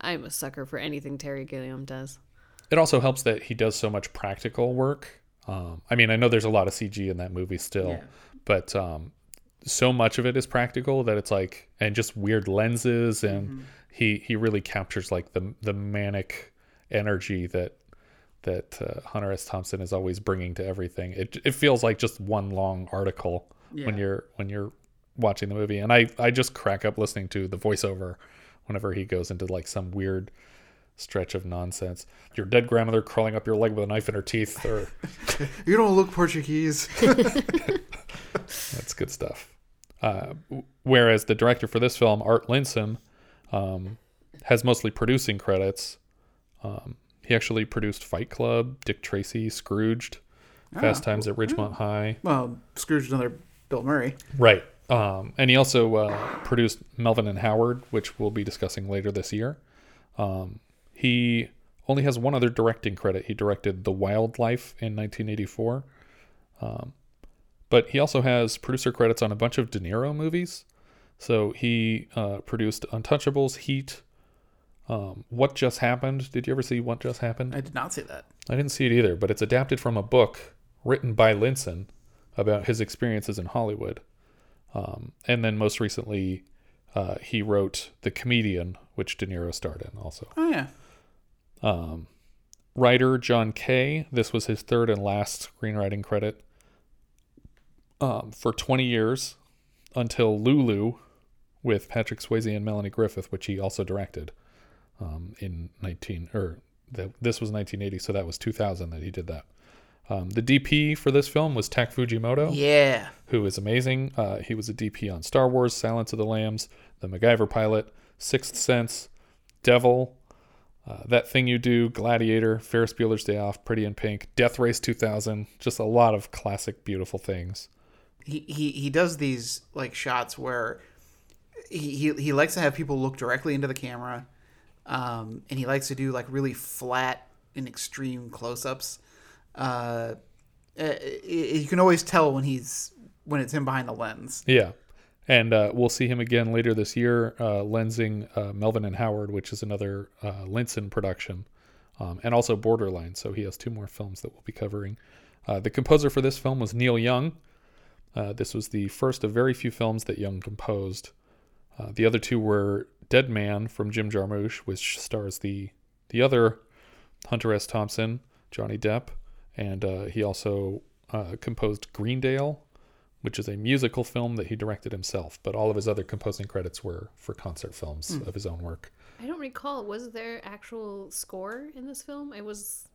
I'm a sucker for anything Terry Gilliam does. It also helps that he does so much practical work. Um, I mean, I know there's a lot of CG in that movie still, Yeah. but um, so much of it is practical that it's like, and just weird lenses, and he he really captures like the the manic energy that that uh, Hunter S. Thompson is always bringing to everything. It it feels like just one long article when you're when you're watching the movie, and I I just crack up listening to the voiceover whenever he goes into like some weird stretch of nonsense. Your dead grandmother crawling up your leg with a knife in her teeth, or You don't look Portuguese. that's good stuff. Uh, whereas the director for this film, Art Linson, um, has mostly producing credits. Um, he actually produced Fight Club, Dick Tracy, Scrooged, Fast Ah, Times at Ridgemont High. well, Scrooge another Bill Murray. Right. Um, and he also uh, produced Melvin and Howard, which we'll be discussing later this year. Um, he only has one other directing credit. He directed The Wildlife in 1984. Um, but he also has producer credits on a bunch of De Niro movies. So he uh, produced Untouchables, Heat, um, What Just Happened. Did you ever see What Just Happened? I did not see that. I didn't see it either, but it's adapted from a book written by Linson about his experiences in Hollywood. Um, and then most recently, uh, he wrote The Comedian, which De Niro starred in also. Oh yeah. Um, writer John Kaye, this was his third and last screenwriting credit um, for 20 years until Lulu with Patrick Swayze and Melanie Griffith, which he also directed um, in 19 or the, this was 1980, so that was 2000 that he did that. Um, the DP for this film was Tak Fujimoto. Yeah. Who is amazing. Uh, he was a DP on Star Wars, Silence of the Lambs, The MacGyver Pilot, Sixth Sense, Devil, uh, That Thing You Do, Gladiator, Ferris Bueller's Day Off, Pretty in Pink, Death Race 2000. Just a lot of classic, beautiful things. He he he does these like shots where he he, he likes to have people look directly into the camera, um, and he likes to do like really flat and extreme close-ups. Uh, uh, you can always tell when he's when it's him behind the lens. Yeah. And uh, we'll see him again later this year, uh, lensing uh, Melvin and Howard, which is another uh, Linson production, um, and also Borderline. So he has two more films that we'll be covering. Uh, the composer for this film was Neil Young. Uh, this was the first of very few films that Young composed. Uh, the other two were Dead Man from Jim Jarmusch, which stars the the other Hunter S. Thompson, Johnny Depp, and he also composed Greendale, which is a musical film that he directed himself. But all of his other composing credits were for concert films Hmm. of his own work. I don't recall. Was there actual score in this film? I was.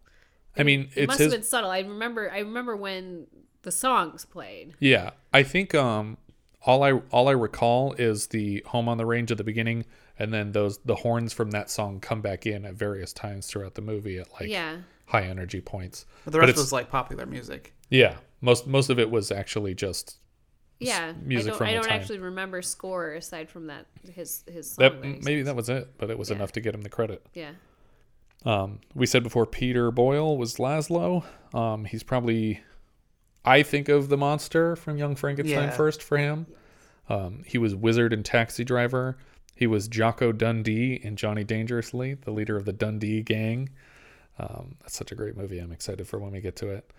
I mean, it it's must his. have been subtle. I remember. I remember when the songs played. Yeah, I think um, all I all I recall is the home on the range at the beginning, and then those the horns from that song come back in at various times throughout the movie at like Yeah. High energy points. But the rest it's- was like popular music. yeah, most most of it was actually just Yeah, music I don't. from I don't time. actually remember score aside from that his his song. that that maybe that was it, but it was Yeah. enough to get him the credit. Yeah. Um, we said before Peter Boyle was Laszlo. Um, he's probably, I think of the monster from Young Frankenstein Yeah. first for him. Um, he was Wizard and Taxi Driver. He was Jocko Dundee in Johnny Dangerously, the leader of the Dundee gang. Um, that's such a great movie. I'm excited for when we get to it.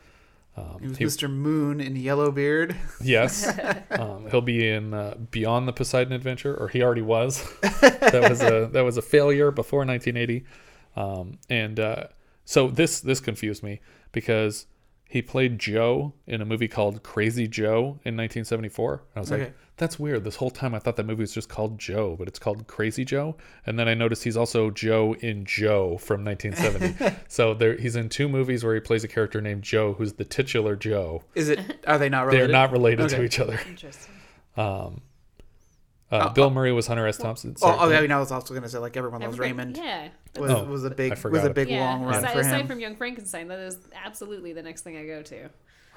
Um, He was he- Mr. Moon in Yellowbeard. Yes. um, he'll be in uh, Beyond the Poseidon Adventure, or he already was. that was a that was a failure before 1980. Um, and uh, so this this confused me because he played Joe in a movie called Crazy Joe in 1974. I was Okay. like, that's weird. This whole time I thought that movie was just called Joe, but it's called Crazy Joe. And then I noticed he's also Joe in Joe from 1970. so there, he's in two movies where he plays a character named Joe, who's the titular Joe. Is it? Are they not related? They're related? not related to each other. Interesting. Um, uh, Bill Murray was Hunter S. Thompson. Oh, Sorry. okay. I mean, I was also going to say like everyone loves Everybody- Raymond. yeah. Was, Oh, was a I big was a it. big Yeah. long run aside, for aside from Young Frankenstein, that is absolutely the next thing I go to.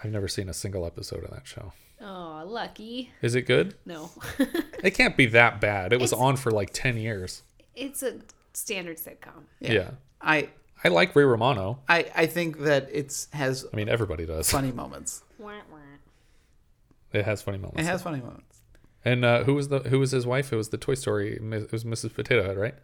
I've never seen a single episode of that show. Oh, lucky. Is it good? No. It can't be that bad. It was It's- on for like 10 years. it's a standard sitcom. Yeah. I I like Ray Romano. I I think that it's has I mean, everybody does. funny moments. Wah, wah. It has funny moments. It has funny moments. And uh, who was the who was his wife? It was the Toy Story. It was Mrs. Potato Head, right?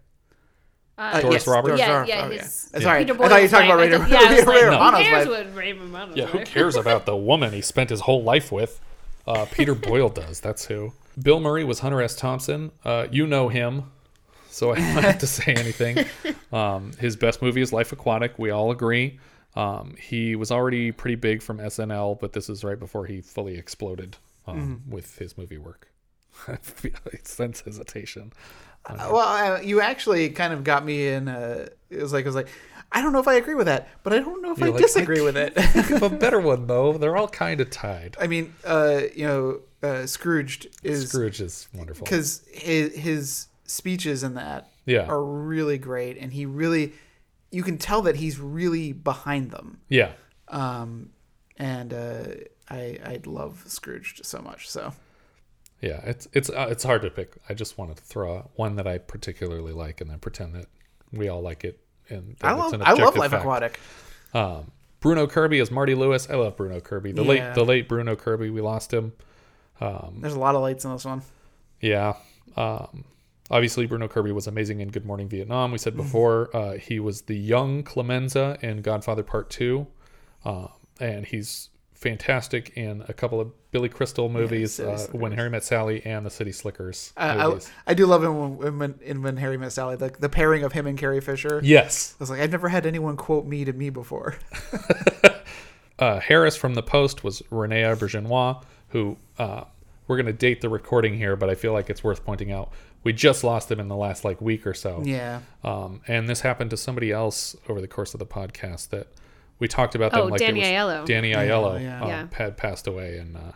Uh, Doris yes, Roberts. Doris Yeah, Roberts. yeah, Oh, his- yeah. Sorry, Peter I thought you were talking about wife. Ray, I thought- yeah, I was Ray like, Romano's Who cares wife. what Ray Romano's Yeah, who cares about the woman he spent his whole life with? Uh, Peter Boyle does. That's who. Bill Murray was Hunter S. Thompson. Uh, you know him, so I don't have to say anything. Um, his best movie is Life Aquatic. We all agree. Um, he was already pretty big from SNL, but this is right before he fully exploded um, Mhm. with his movie work. I feel I sense hesitation. Uh, well, uh, you actually kind of got me in. Uh, it was like it was like, I don't know if I agree with that, but I don't know if You're I like, disagree with it. Think of a better one though. They're all kind of tied. I mean, uh, you know, uh, Scrooged is Scrooge is wonderful. because his his speeches in that Yeah. are really great, and he really, you can tell that he's really behind them. Yeah. Um, and uh, I I love Scrooged so much. So Yeah, it's it's uh, it's hard to pick. I just wanted to throw out one that I particularly like, and then pretend that we all like it. And that I love I love Life fact. Aquatic. Um, Bruno Kirby as Marty Lewis. I love Bruno Kirby. The Yeah. late the late Bruno Kirby. We lost him. Um, There's a lot of lights in this one. yeah. Um, obviously, Bruno Kirby was amazing in Good Morning Vietnam. We said before uh, he was the young Clemenza in Godfather Part Two, uh, and he's fantastic in a couple of Billy Crystal movies, City uh, When Harry Met Sally and the City Slickers. I, I. I do love him when, when, in When Harry Met Sally, the, the pairing of him and Carrie Fisher. Yes. I was like, I've never had anyone quote me to me before. uh, Harris from the Post was Rene Auberjonois, who uh, we're going to date the recording here, but I feel like it's worth pointing out. We just lost him in the last like week or so. Yeah. Um, and this happened to somebody else over the course of the podcast that we talked about them Oh, like Danny it Aiello. Danny Aiello yeah. um, Yeah. had passed away, and uh,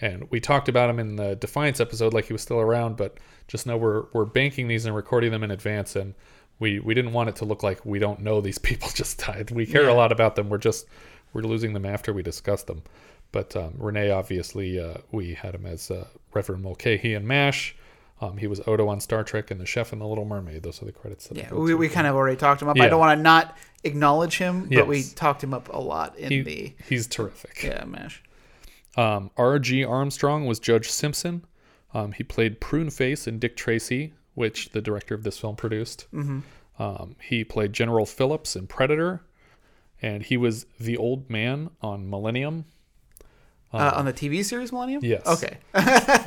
and we talked about him in the Defiance episode like he was still around, but just know we're we're banking these and recording them in advance, and we we didn't want it to look like we don't know these people just died. We care Yeah. a lot about them. We're just we're losing them after we discuss them. But um, Rene, obviously, uh, we had him as uh, Reverend Mulcahy and MASH. Um, he was Odo on Star Trek and the Chef and the Little Mermaid. Those are the credits that Yeah, we, we kind of already talked him up. Yeah. I don't want to not acknowledge him, but we talked him up a lot in He- the. he's terrific. Yeah, Mash. Um, R.G. Armstrong was Judge Simpson. Um, he played Prune Face in Dick Tracy, which the director of this film produced. Mhm. Um, he played General Phillips in Predator, and he was the old man on Millennium. Uh, on the TV series Millennium? Yes. Okay.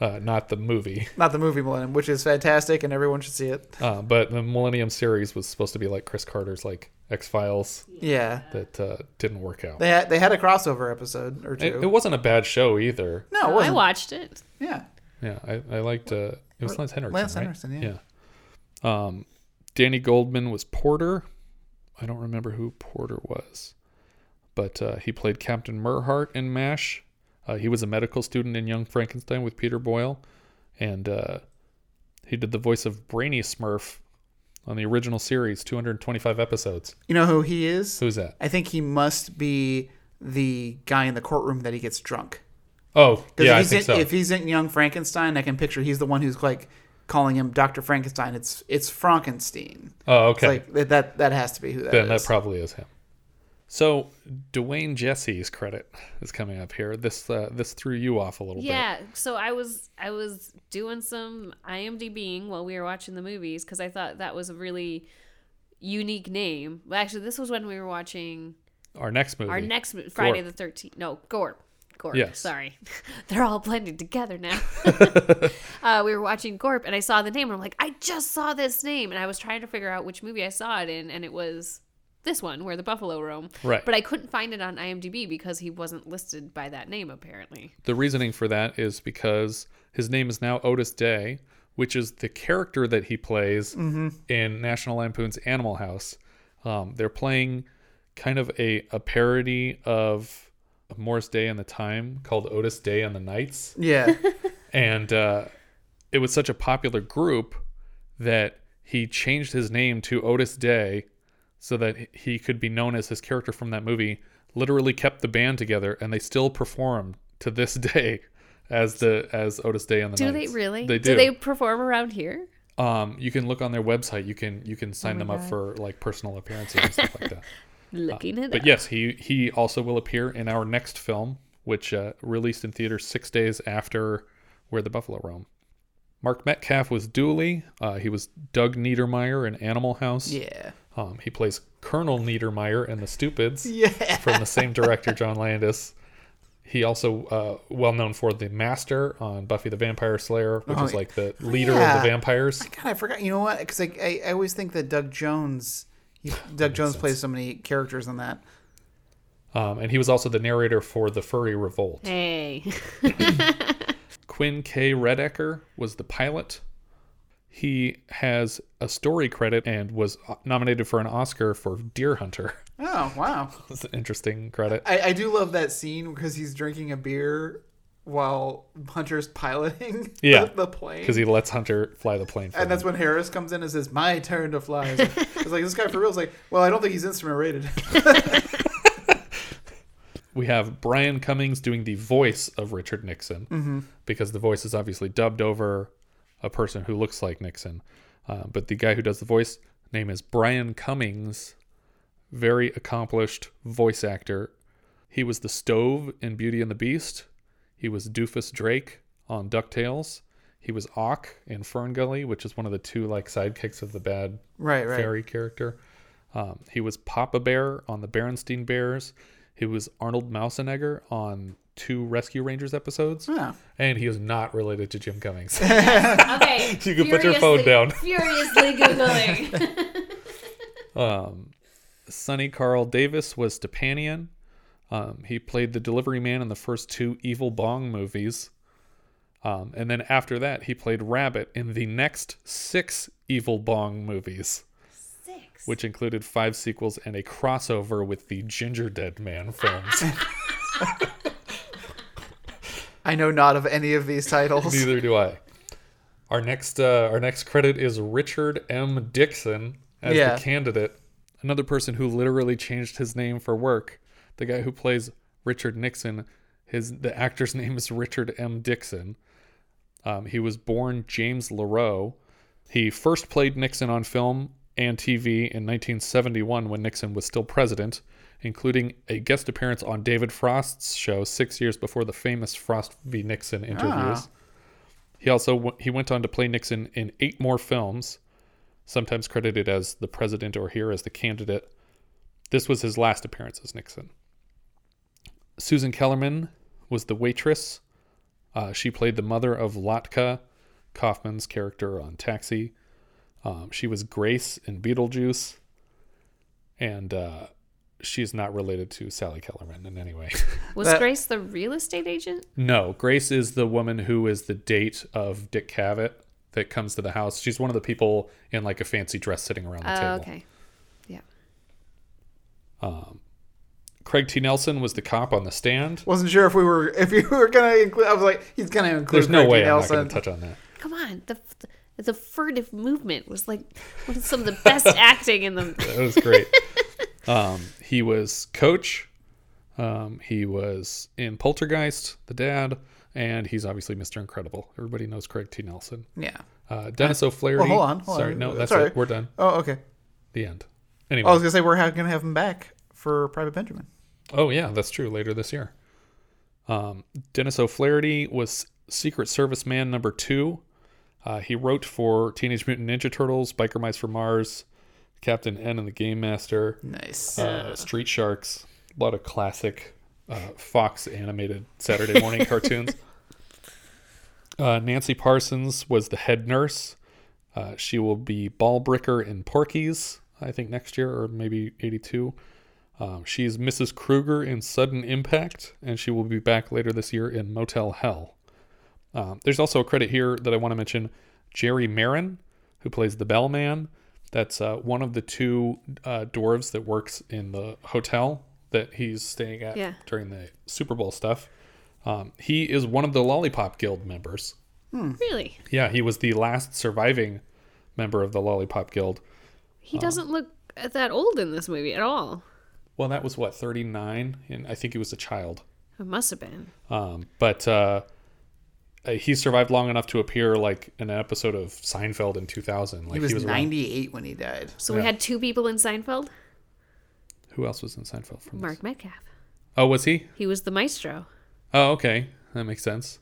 uh, not the movie. Not the movie Millennium, which is fantastic and everyone should see it. Uh, but the Millennium series was supposed to be like Chris Carter's like X Files. Yeah. That uh, didn't work out. They had they had a crossover episode or two. It, it wasn't a bad show either. No, it I wasn't. watched it. Yeah. Yeah, I, I liked. Uh, it was Lance Henriksen. Lance right? Henriksen, yeah. yeah. Um, Danny Goldman was Porter. I don't remember who Porter was, but uh, he played Captain Merhart in MASH. Uh, he was a medical student in Young Frankenstein with Peter Boyle, and uh, he did the voice of Brainy Smurf on the original series, 225 episodes. You know who he is? Who's that? I think he must be the guy in the courtroom that he gets drunk. Oh, yeah, if I he's in, so. If he's in Young Frankenstein, I can picture he's the one who's like calling him Doctor Frankenstein. It's it's Frankenstein. Oh, It's okay. like that that that has to be who that then is. that probably is him. So DeWayne Jessie's credit is coming up here. This uh, this threw you off a little bit. Yeah, so I was I was doing some IMDbing while we were watching the movies because I thought that was a really unique name. Well, actually, this was when we were watching Our next movie. our next mo- Friday the Thirteenth. No, Gorp. Gorp. Yes. Sorry, they're all blended together now. uh, we were watching Gorp, and I saw the name, and I'm like, I just saw this name, and I was trying to figure out which movie I saw it in, and it was this one where the buffalo roam. Right. But I couldn't find it on IMDb because he wasn't listed by that name apparently. The reasoning for that is because his name is now Otis Day, which is the character that he plays Mhm. in National Lampoon's Animal House. Um, they're playing kind of a, a parody of Morris Day and the Time called Otis Day and the Knights. Yeah. and uh, it was such a popular group that he changed his name to Otis Day so that he could be known as his character from that movie. Literally kept the band together, and they still perform to this day as the as Otis Day on the Do Knights. they really? They do. they perform around here? Um, you can look on their website. You can you can sign Oh my them up for like personal appearances and stuff like that. Looking Uh, it But up. yes, he he also will appear in our next film, which uh, released in theaters six days after Where the Buffalo Roam. Mark Metcalf was Dooley. Uh, he was Doug Niedermeyer in Animal House. Yeah. Um, he plays Colonel Niedermeyer in The Stupids. Yeah. From the same director, John Landis. He also uh, well known for The Master on Buffy the Vampire Slayer, which Oh, is like the leader yeah. of the vampires. God, I forgot. You know what? Because I, I, I always think that Doug Jones, he, Doug Jones plays so many characters in that. Um, and he was also the narrator for The Furry Revolt. Hey. Quinn K. Redeker was the pilot. He has a story credit and was nominated for an Oscar for Deer Hunter. Oh wow, That's an interesting credit. I, I do love that scene because he's drinking a beer while Hunter's piloting Yeah, the, the plane. because he lets Hunter fly the plane. For and him. that's when Harris comes in and says, "My turn to fly." It's like, it's like this guy for real is like, "Well, I don't think he's instrument rated." we have Brian Cummings doing the voice of Richard Nixon Mhm. because the voice is obviously dubbed over a person who looks like Nixon. Uh, but the guy who does the voice name is Brian Cummings, very accomplished voice actor. He was the stove in Beauty and the Beast. He was Doofus Drake on DuckTales. He was Ock in Fern Gully, which is one of the two like sidekicks of the bad Right, right. fairy character. Um, he was Papa Bear on the Berenstein Bears. He was Arnold Mousenegger on two Rescue Rangers episodes. Oh. And he is not related to Jim Cummings. Okay. you can put your phone down. Furiously Googling. Um, Sonny Carl Davis was Stepanian. Um, he played the delivery man in the first two Evil Bong movies. Um, and then after that, he played Rabbit in the next six Evil Bong movies. Six? Which included five sequels and a crossover with the Ginger Dead Man films. I know not of any of these titles. Neither do I. Our next uh, our next credit is Richard M. Dixon as Yeah. the candidate. Another person who literally changed his name for work. The guy who plays Richard Nixon, his the actor's name is Richard M. Dixon. Um, he was born James LaRoe. He first played Nixon on film and TV in 1971 when Nixon was still president, including a guest appearance on David Frost's show six years before the famous Frost v. Nixon interviews. Ah. He also he went on to play Nixon in eight more films, sometimes credited as the president or here as the candidate. This was his last appearance as Nixon. Susan Kellerman was the waitress. Uh, she played the mother of Latka, Kaufman's character on Taxi. Um, she was Grace in Beetlejuice, and uh, she's not related to Sally Kellerman in any way. Was Grace the real estate agent? no, Grace is the woman who is the date of Dick Cavett that comes to the house. She's one of the people in like a fancy dress sitting around the Oh, table. okay. Yeah. Um, Craig T. Nelson was the cop on the stand. Wasn't sure if we were if you were gonna include. I was like, he's gonna include. There's no Craig T. way I'm not going to touch on that. Come on. The, the, the furtive movement was like one of some of the best acting in the. That was great. um, he was Coach. Um, he was in Poltergeist, the dad, and he's obviously Mr. Incredible. Everybody knows Craig T. Nelson. Yeah. Uh, Dennis O'Flaherty. Well, hold on. Hold Sorry, on. no, that's Sorry. it. We're done. Oh, okay. The end. Anyway, I was gonna say we're ha- gonna have him back for Private Benjamin. Oh yeah, that's true. Later this year. Um, Dennis O'Flaherty was Secret Service man number two. Uh, he wrote for Teenage Mutant Ninja Turtles, Biker Mice from Mars, Captain N and the Game Master. Nice. Uh, Street Sharks. A lot of classic uh, Fox animated Saturday morning cartoons. Uh, Nancy Parsons was the head nurse. Uh, she will be Balbricker in Porky's, I think next year or maybe 82. Um, she's Mrs. Kruger in Sudden Impact, and she will be back later this year in Motel Hell. Um, there's also a credit here that I want to mention Jerry Maren, who plays the bellman. That's uh, one of the two uh, dwarves that works in the hotel that he's staying at Yeah. during the Super Bowl stuff. Um, he is one of the Lollipop Guild members. Really? Yeah, he was the last surviving member of the Lollipop Guild. He doesn't look that old in this movie at all. Well, that was what 39, and I think he was a child. It must have been. Um, but uh, he survived long enough to appear like in an episode of Seinfeld in 2000. Like he was, around- 98 when he died. So we had two people in Seinfeld. Who else was in Seinfeld from Mark this? Metcalf. Oh, was he? He was the maestro. Oh, okay, that makes sense.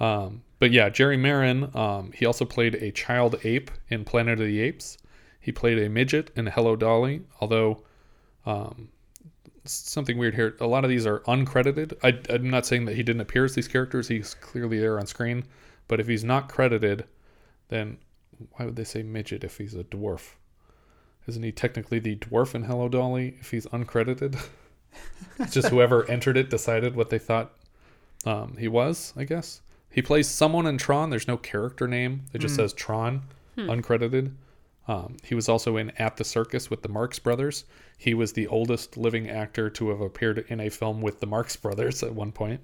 Um, but yeah, Jerry Maren. Um, he also played a child ape in Planet of the Apes. He played a midget in Hello Dolly. Although, um, something weird here. A lot of these are uncredited. I, I'm not saying that he didn't appear as these characters. He's clearly there on screen. But if he's not credited, then why would they say midget if he's a dwarf? Isn't he technically the dwarf in Hello Dolly if he's uncredited? it's just whoever entered it decided what they thought um, he was, I guess. He plays someone in Tron. There's no character name. It just Hmm. says Tron, Hmm. uncredited. Um, he was also in At the Circus with the Marx Brothers. He was the oldest living actor to have appeared in a film with the Marx Brothers at one point.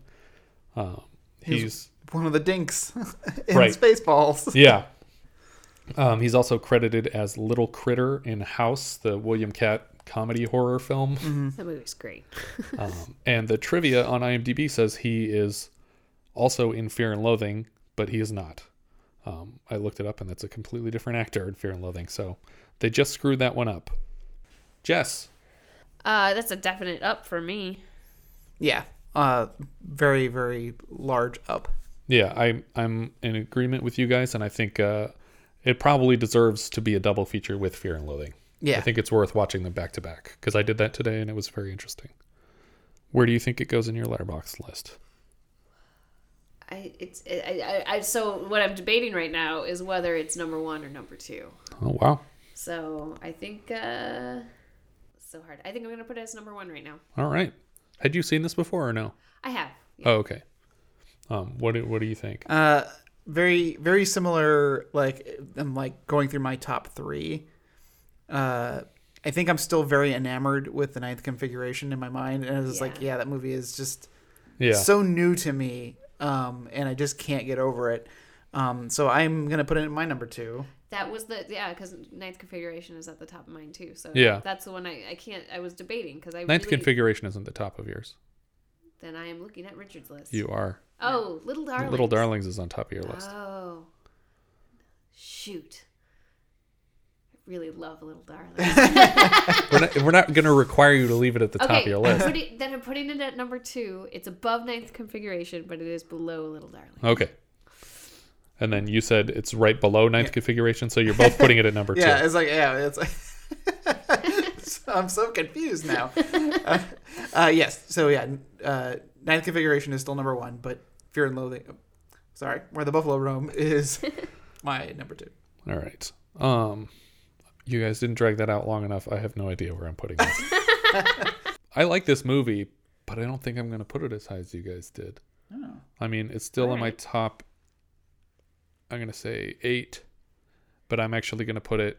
Um, He's he's one of the dinks in Right. Spaceballs. yeah. Um, he's also credited as Little Critter in House, the William Katt comedy horror film. That movie's great. um, and the trivia on IMDb says he is also in Fear and Loathing, but he is not. Um, I looked it up, and that's a completely different actor in Fear and Loathing. So they just screwed that one up. Jess, Uh, that's a definite up for me. Yeah. Uh, very very large up. yeah, I'm I'm in agreement with you guys, and I think uh, it probably deserves to be a double feature with Fear and Loathing. Yeah. I think it's worth watching them back to back because I did that today, and it was very interesting. Where do you think it goes in your Letterboxd list? I it's I, I, I so what I'm debating right now is whether it's number one or number two. Oh wow! So I think uh, so hard. I think I'm gonna put it as number one right now. All right. Had you seen this before or no? I have. Oh, okay. Um, what do, what do you think? Uh, very very similar. Like I'm like going through my top three. Uh, I think I'm still very enamored with the ninth configuration in my mind, and it's like, yeah, that movie is just Yeah. so new to me, um, and I just can't get over it. Um, so I'm gonna put it in my number two. That was the yeah because ninth configuration is at the top of mine too. So Yeah. that's the one I, I can't I was debating because I Ninth really, configuration isn't the top of yours. Then I am looking at Richard's list. You are. Oh, Little Darlings. Little Darlings is on top of your list. Oh, shoot! I really love Little Darling. we're not, we're not going to require you to leave it at the top of your I'm list. putting- then I'm putting it at number two. It's above ninth configuration, but it is below Little Darling. Okay. And then you said it's right below ninth configuration, so you're both putting it at number yeah, two. it's like yeah, it's like So I'm so confused now. uh, uh, yes, so yeah, uh, ninth configuration is still number one, but Fear and Loathing, sorry, where the buffalo roam is my number two. All right. Um, you guys didn't drag that out long enough. I have no idea where I'm putting this. I like this movie, but I don't think I'm going to put it as high as you guys did. Oh. I mean, it's still in my top. I'm going to say eight, but I'm actually going to put it.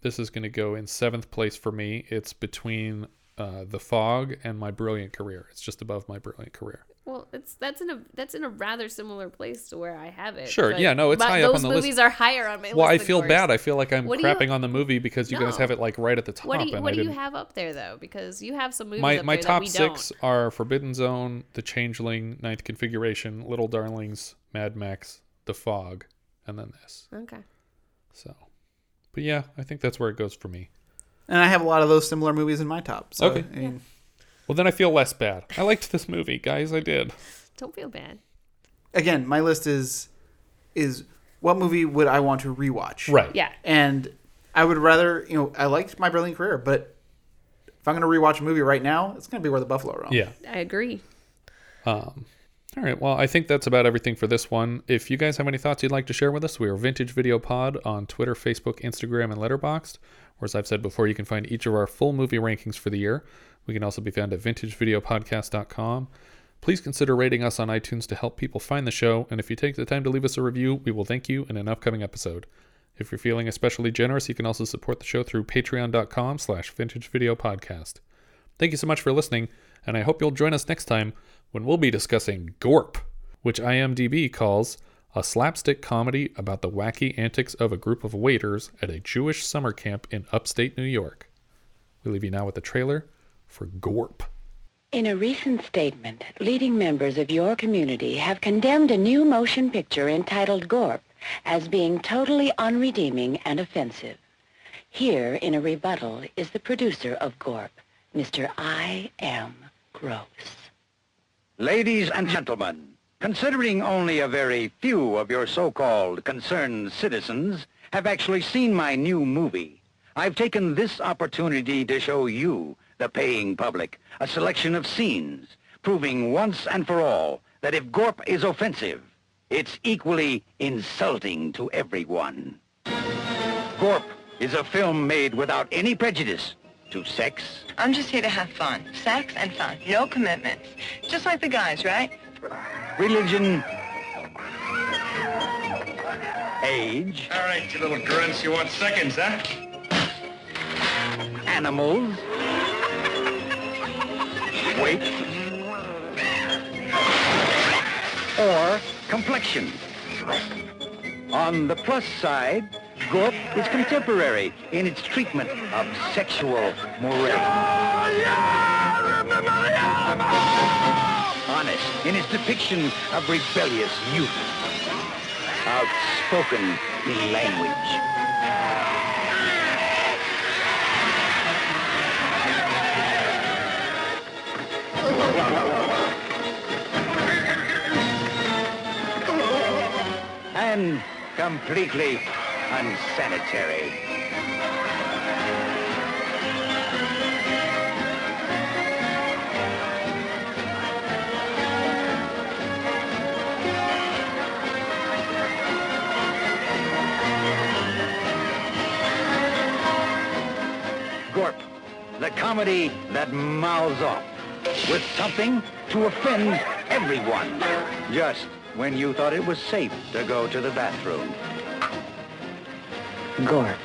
This is going to go in seventh place for me. It's between uh, The Fog and My Brilliant Career. It's just above My Brilliant Career. Well, it's that's in a that's in a rather similar place to where I have it. Sure, yeah, no, it's my- high up on the list. Those movies are higher on my Well, list. Well, I feel yours. bad. I feel like I'm What do you- crapping on the movie because you guys have it like right at the top. What do you and What do you have up there though? Because you have some movies. my up my there top that we six Don't. are Forbidden Zone, The Changeling, Ninth Configuration, Little Darlings, Mad Max, The Fog, and then this. Okay. So, but yeah, I think that's where it goes for me. And I have a lot of those similar movies in my top. So, Okay. I mean, Well, then I feel less bad. I liked this movie, guys. I did. Don't feel bad. again, my list is is what movie would I want to rewatch? Right. Yeah. And I would rather, you know, I liked My Brilliant Career, but if I'm going to rewatch a movie right now, it's going to be Where the Buffalo Roam. Yeah. I agree. Um, all right. Well, I think that's about everything for this one. If you guys have any thoughts you'd like to share with us, we are Vintage Video Pod on Twitter, Facebook, Instagram, and Letterboxd. Or as I've said before, you can find each of our full movie rankings for the year. We can also be found at vintagevideopodcast.com. Please consider rating us on iTunes to help people find the show. And if you take the time to leave us a review, we will thank you in an upcoming episode. If you're feeling especially generous, you can also support the show through patreon.com slash vintagevideopodcast. Thank you so much for listening, and I hope you'll join us next time when we'll be discussing Gorp, which IMDb calls a slapstick comedy about the wacky antics of a group of waiters at a Jewish summer camp in upstate New York. We leave you now with the trailer for Gorp. In a recent statement, leading members of your community have condemned a new motion picture entitled Gorp as being totally unredeeming and offensive. Here, in a rebuttal, is the producer of Gorp, Mr. I. M. Gross. Ladies and gentlemen, considering only a very few of your so-called concerned citizens have actually seen my new movie, I've taken this opportunity to show you, the paying public, a selection of scenes, proving once and for all that if Gorp is offensive, it's equally insulting to everyone. Gorp is a film made without any prejudice to sex, I'm just here to have fun. Sex and fun. No commitments. Just like the guys, right? religion, age, All right, you little grunts, you want seconds, huh? animals, weight, or complexion. On the plus side, Gorp is contemporary in its treatment of sexual mores. Honest in its depiction of rebellious youth. Outspoken in language. And completely unsanitary. Gorp, the comedy that mouths off with something to offend everyone. Just when you thought it was safe to go to the bathroom. Gorp.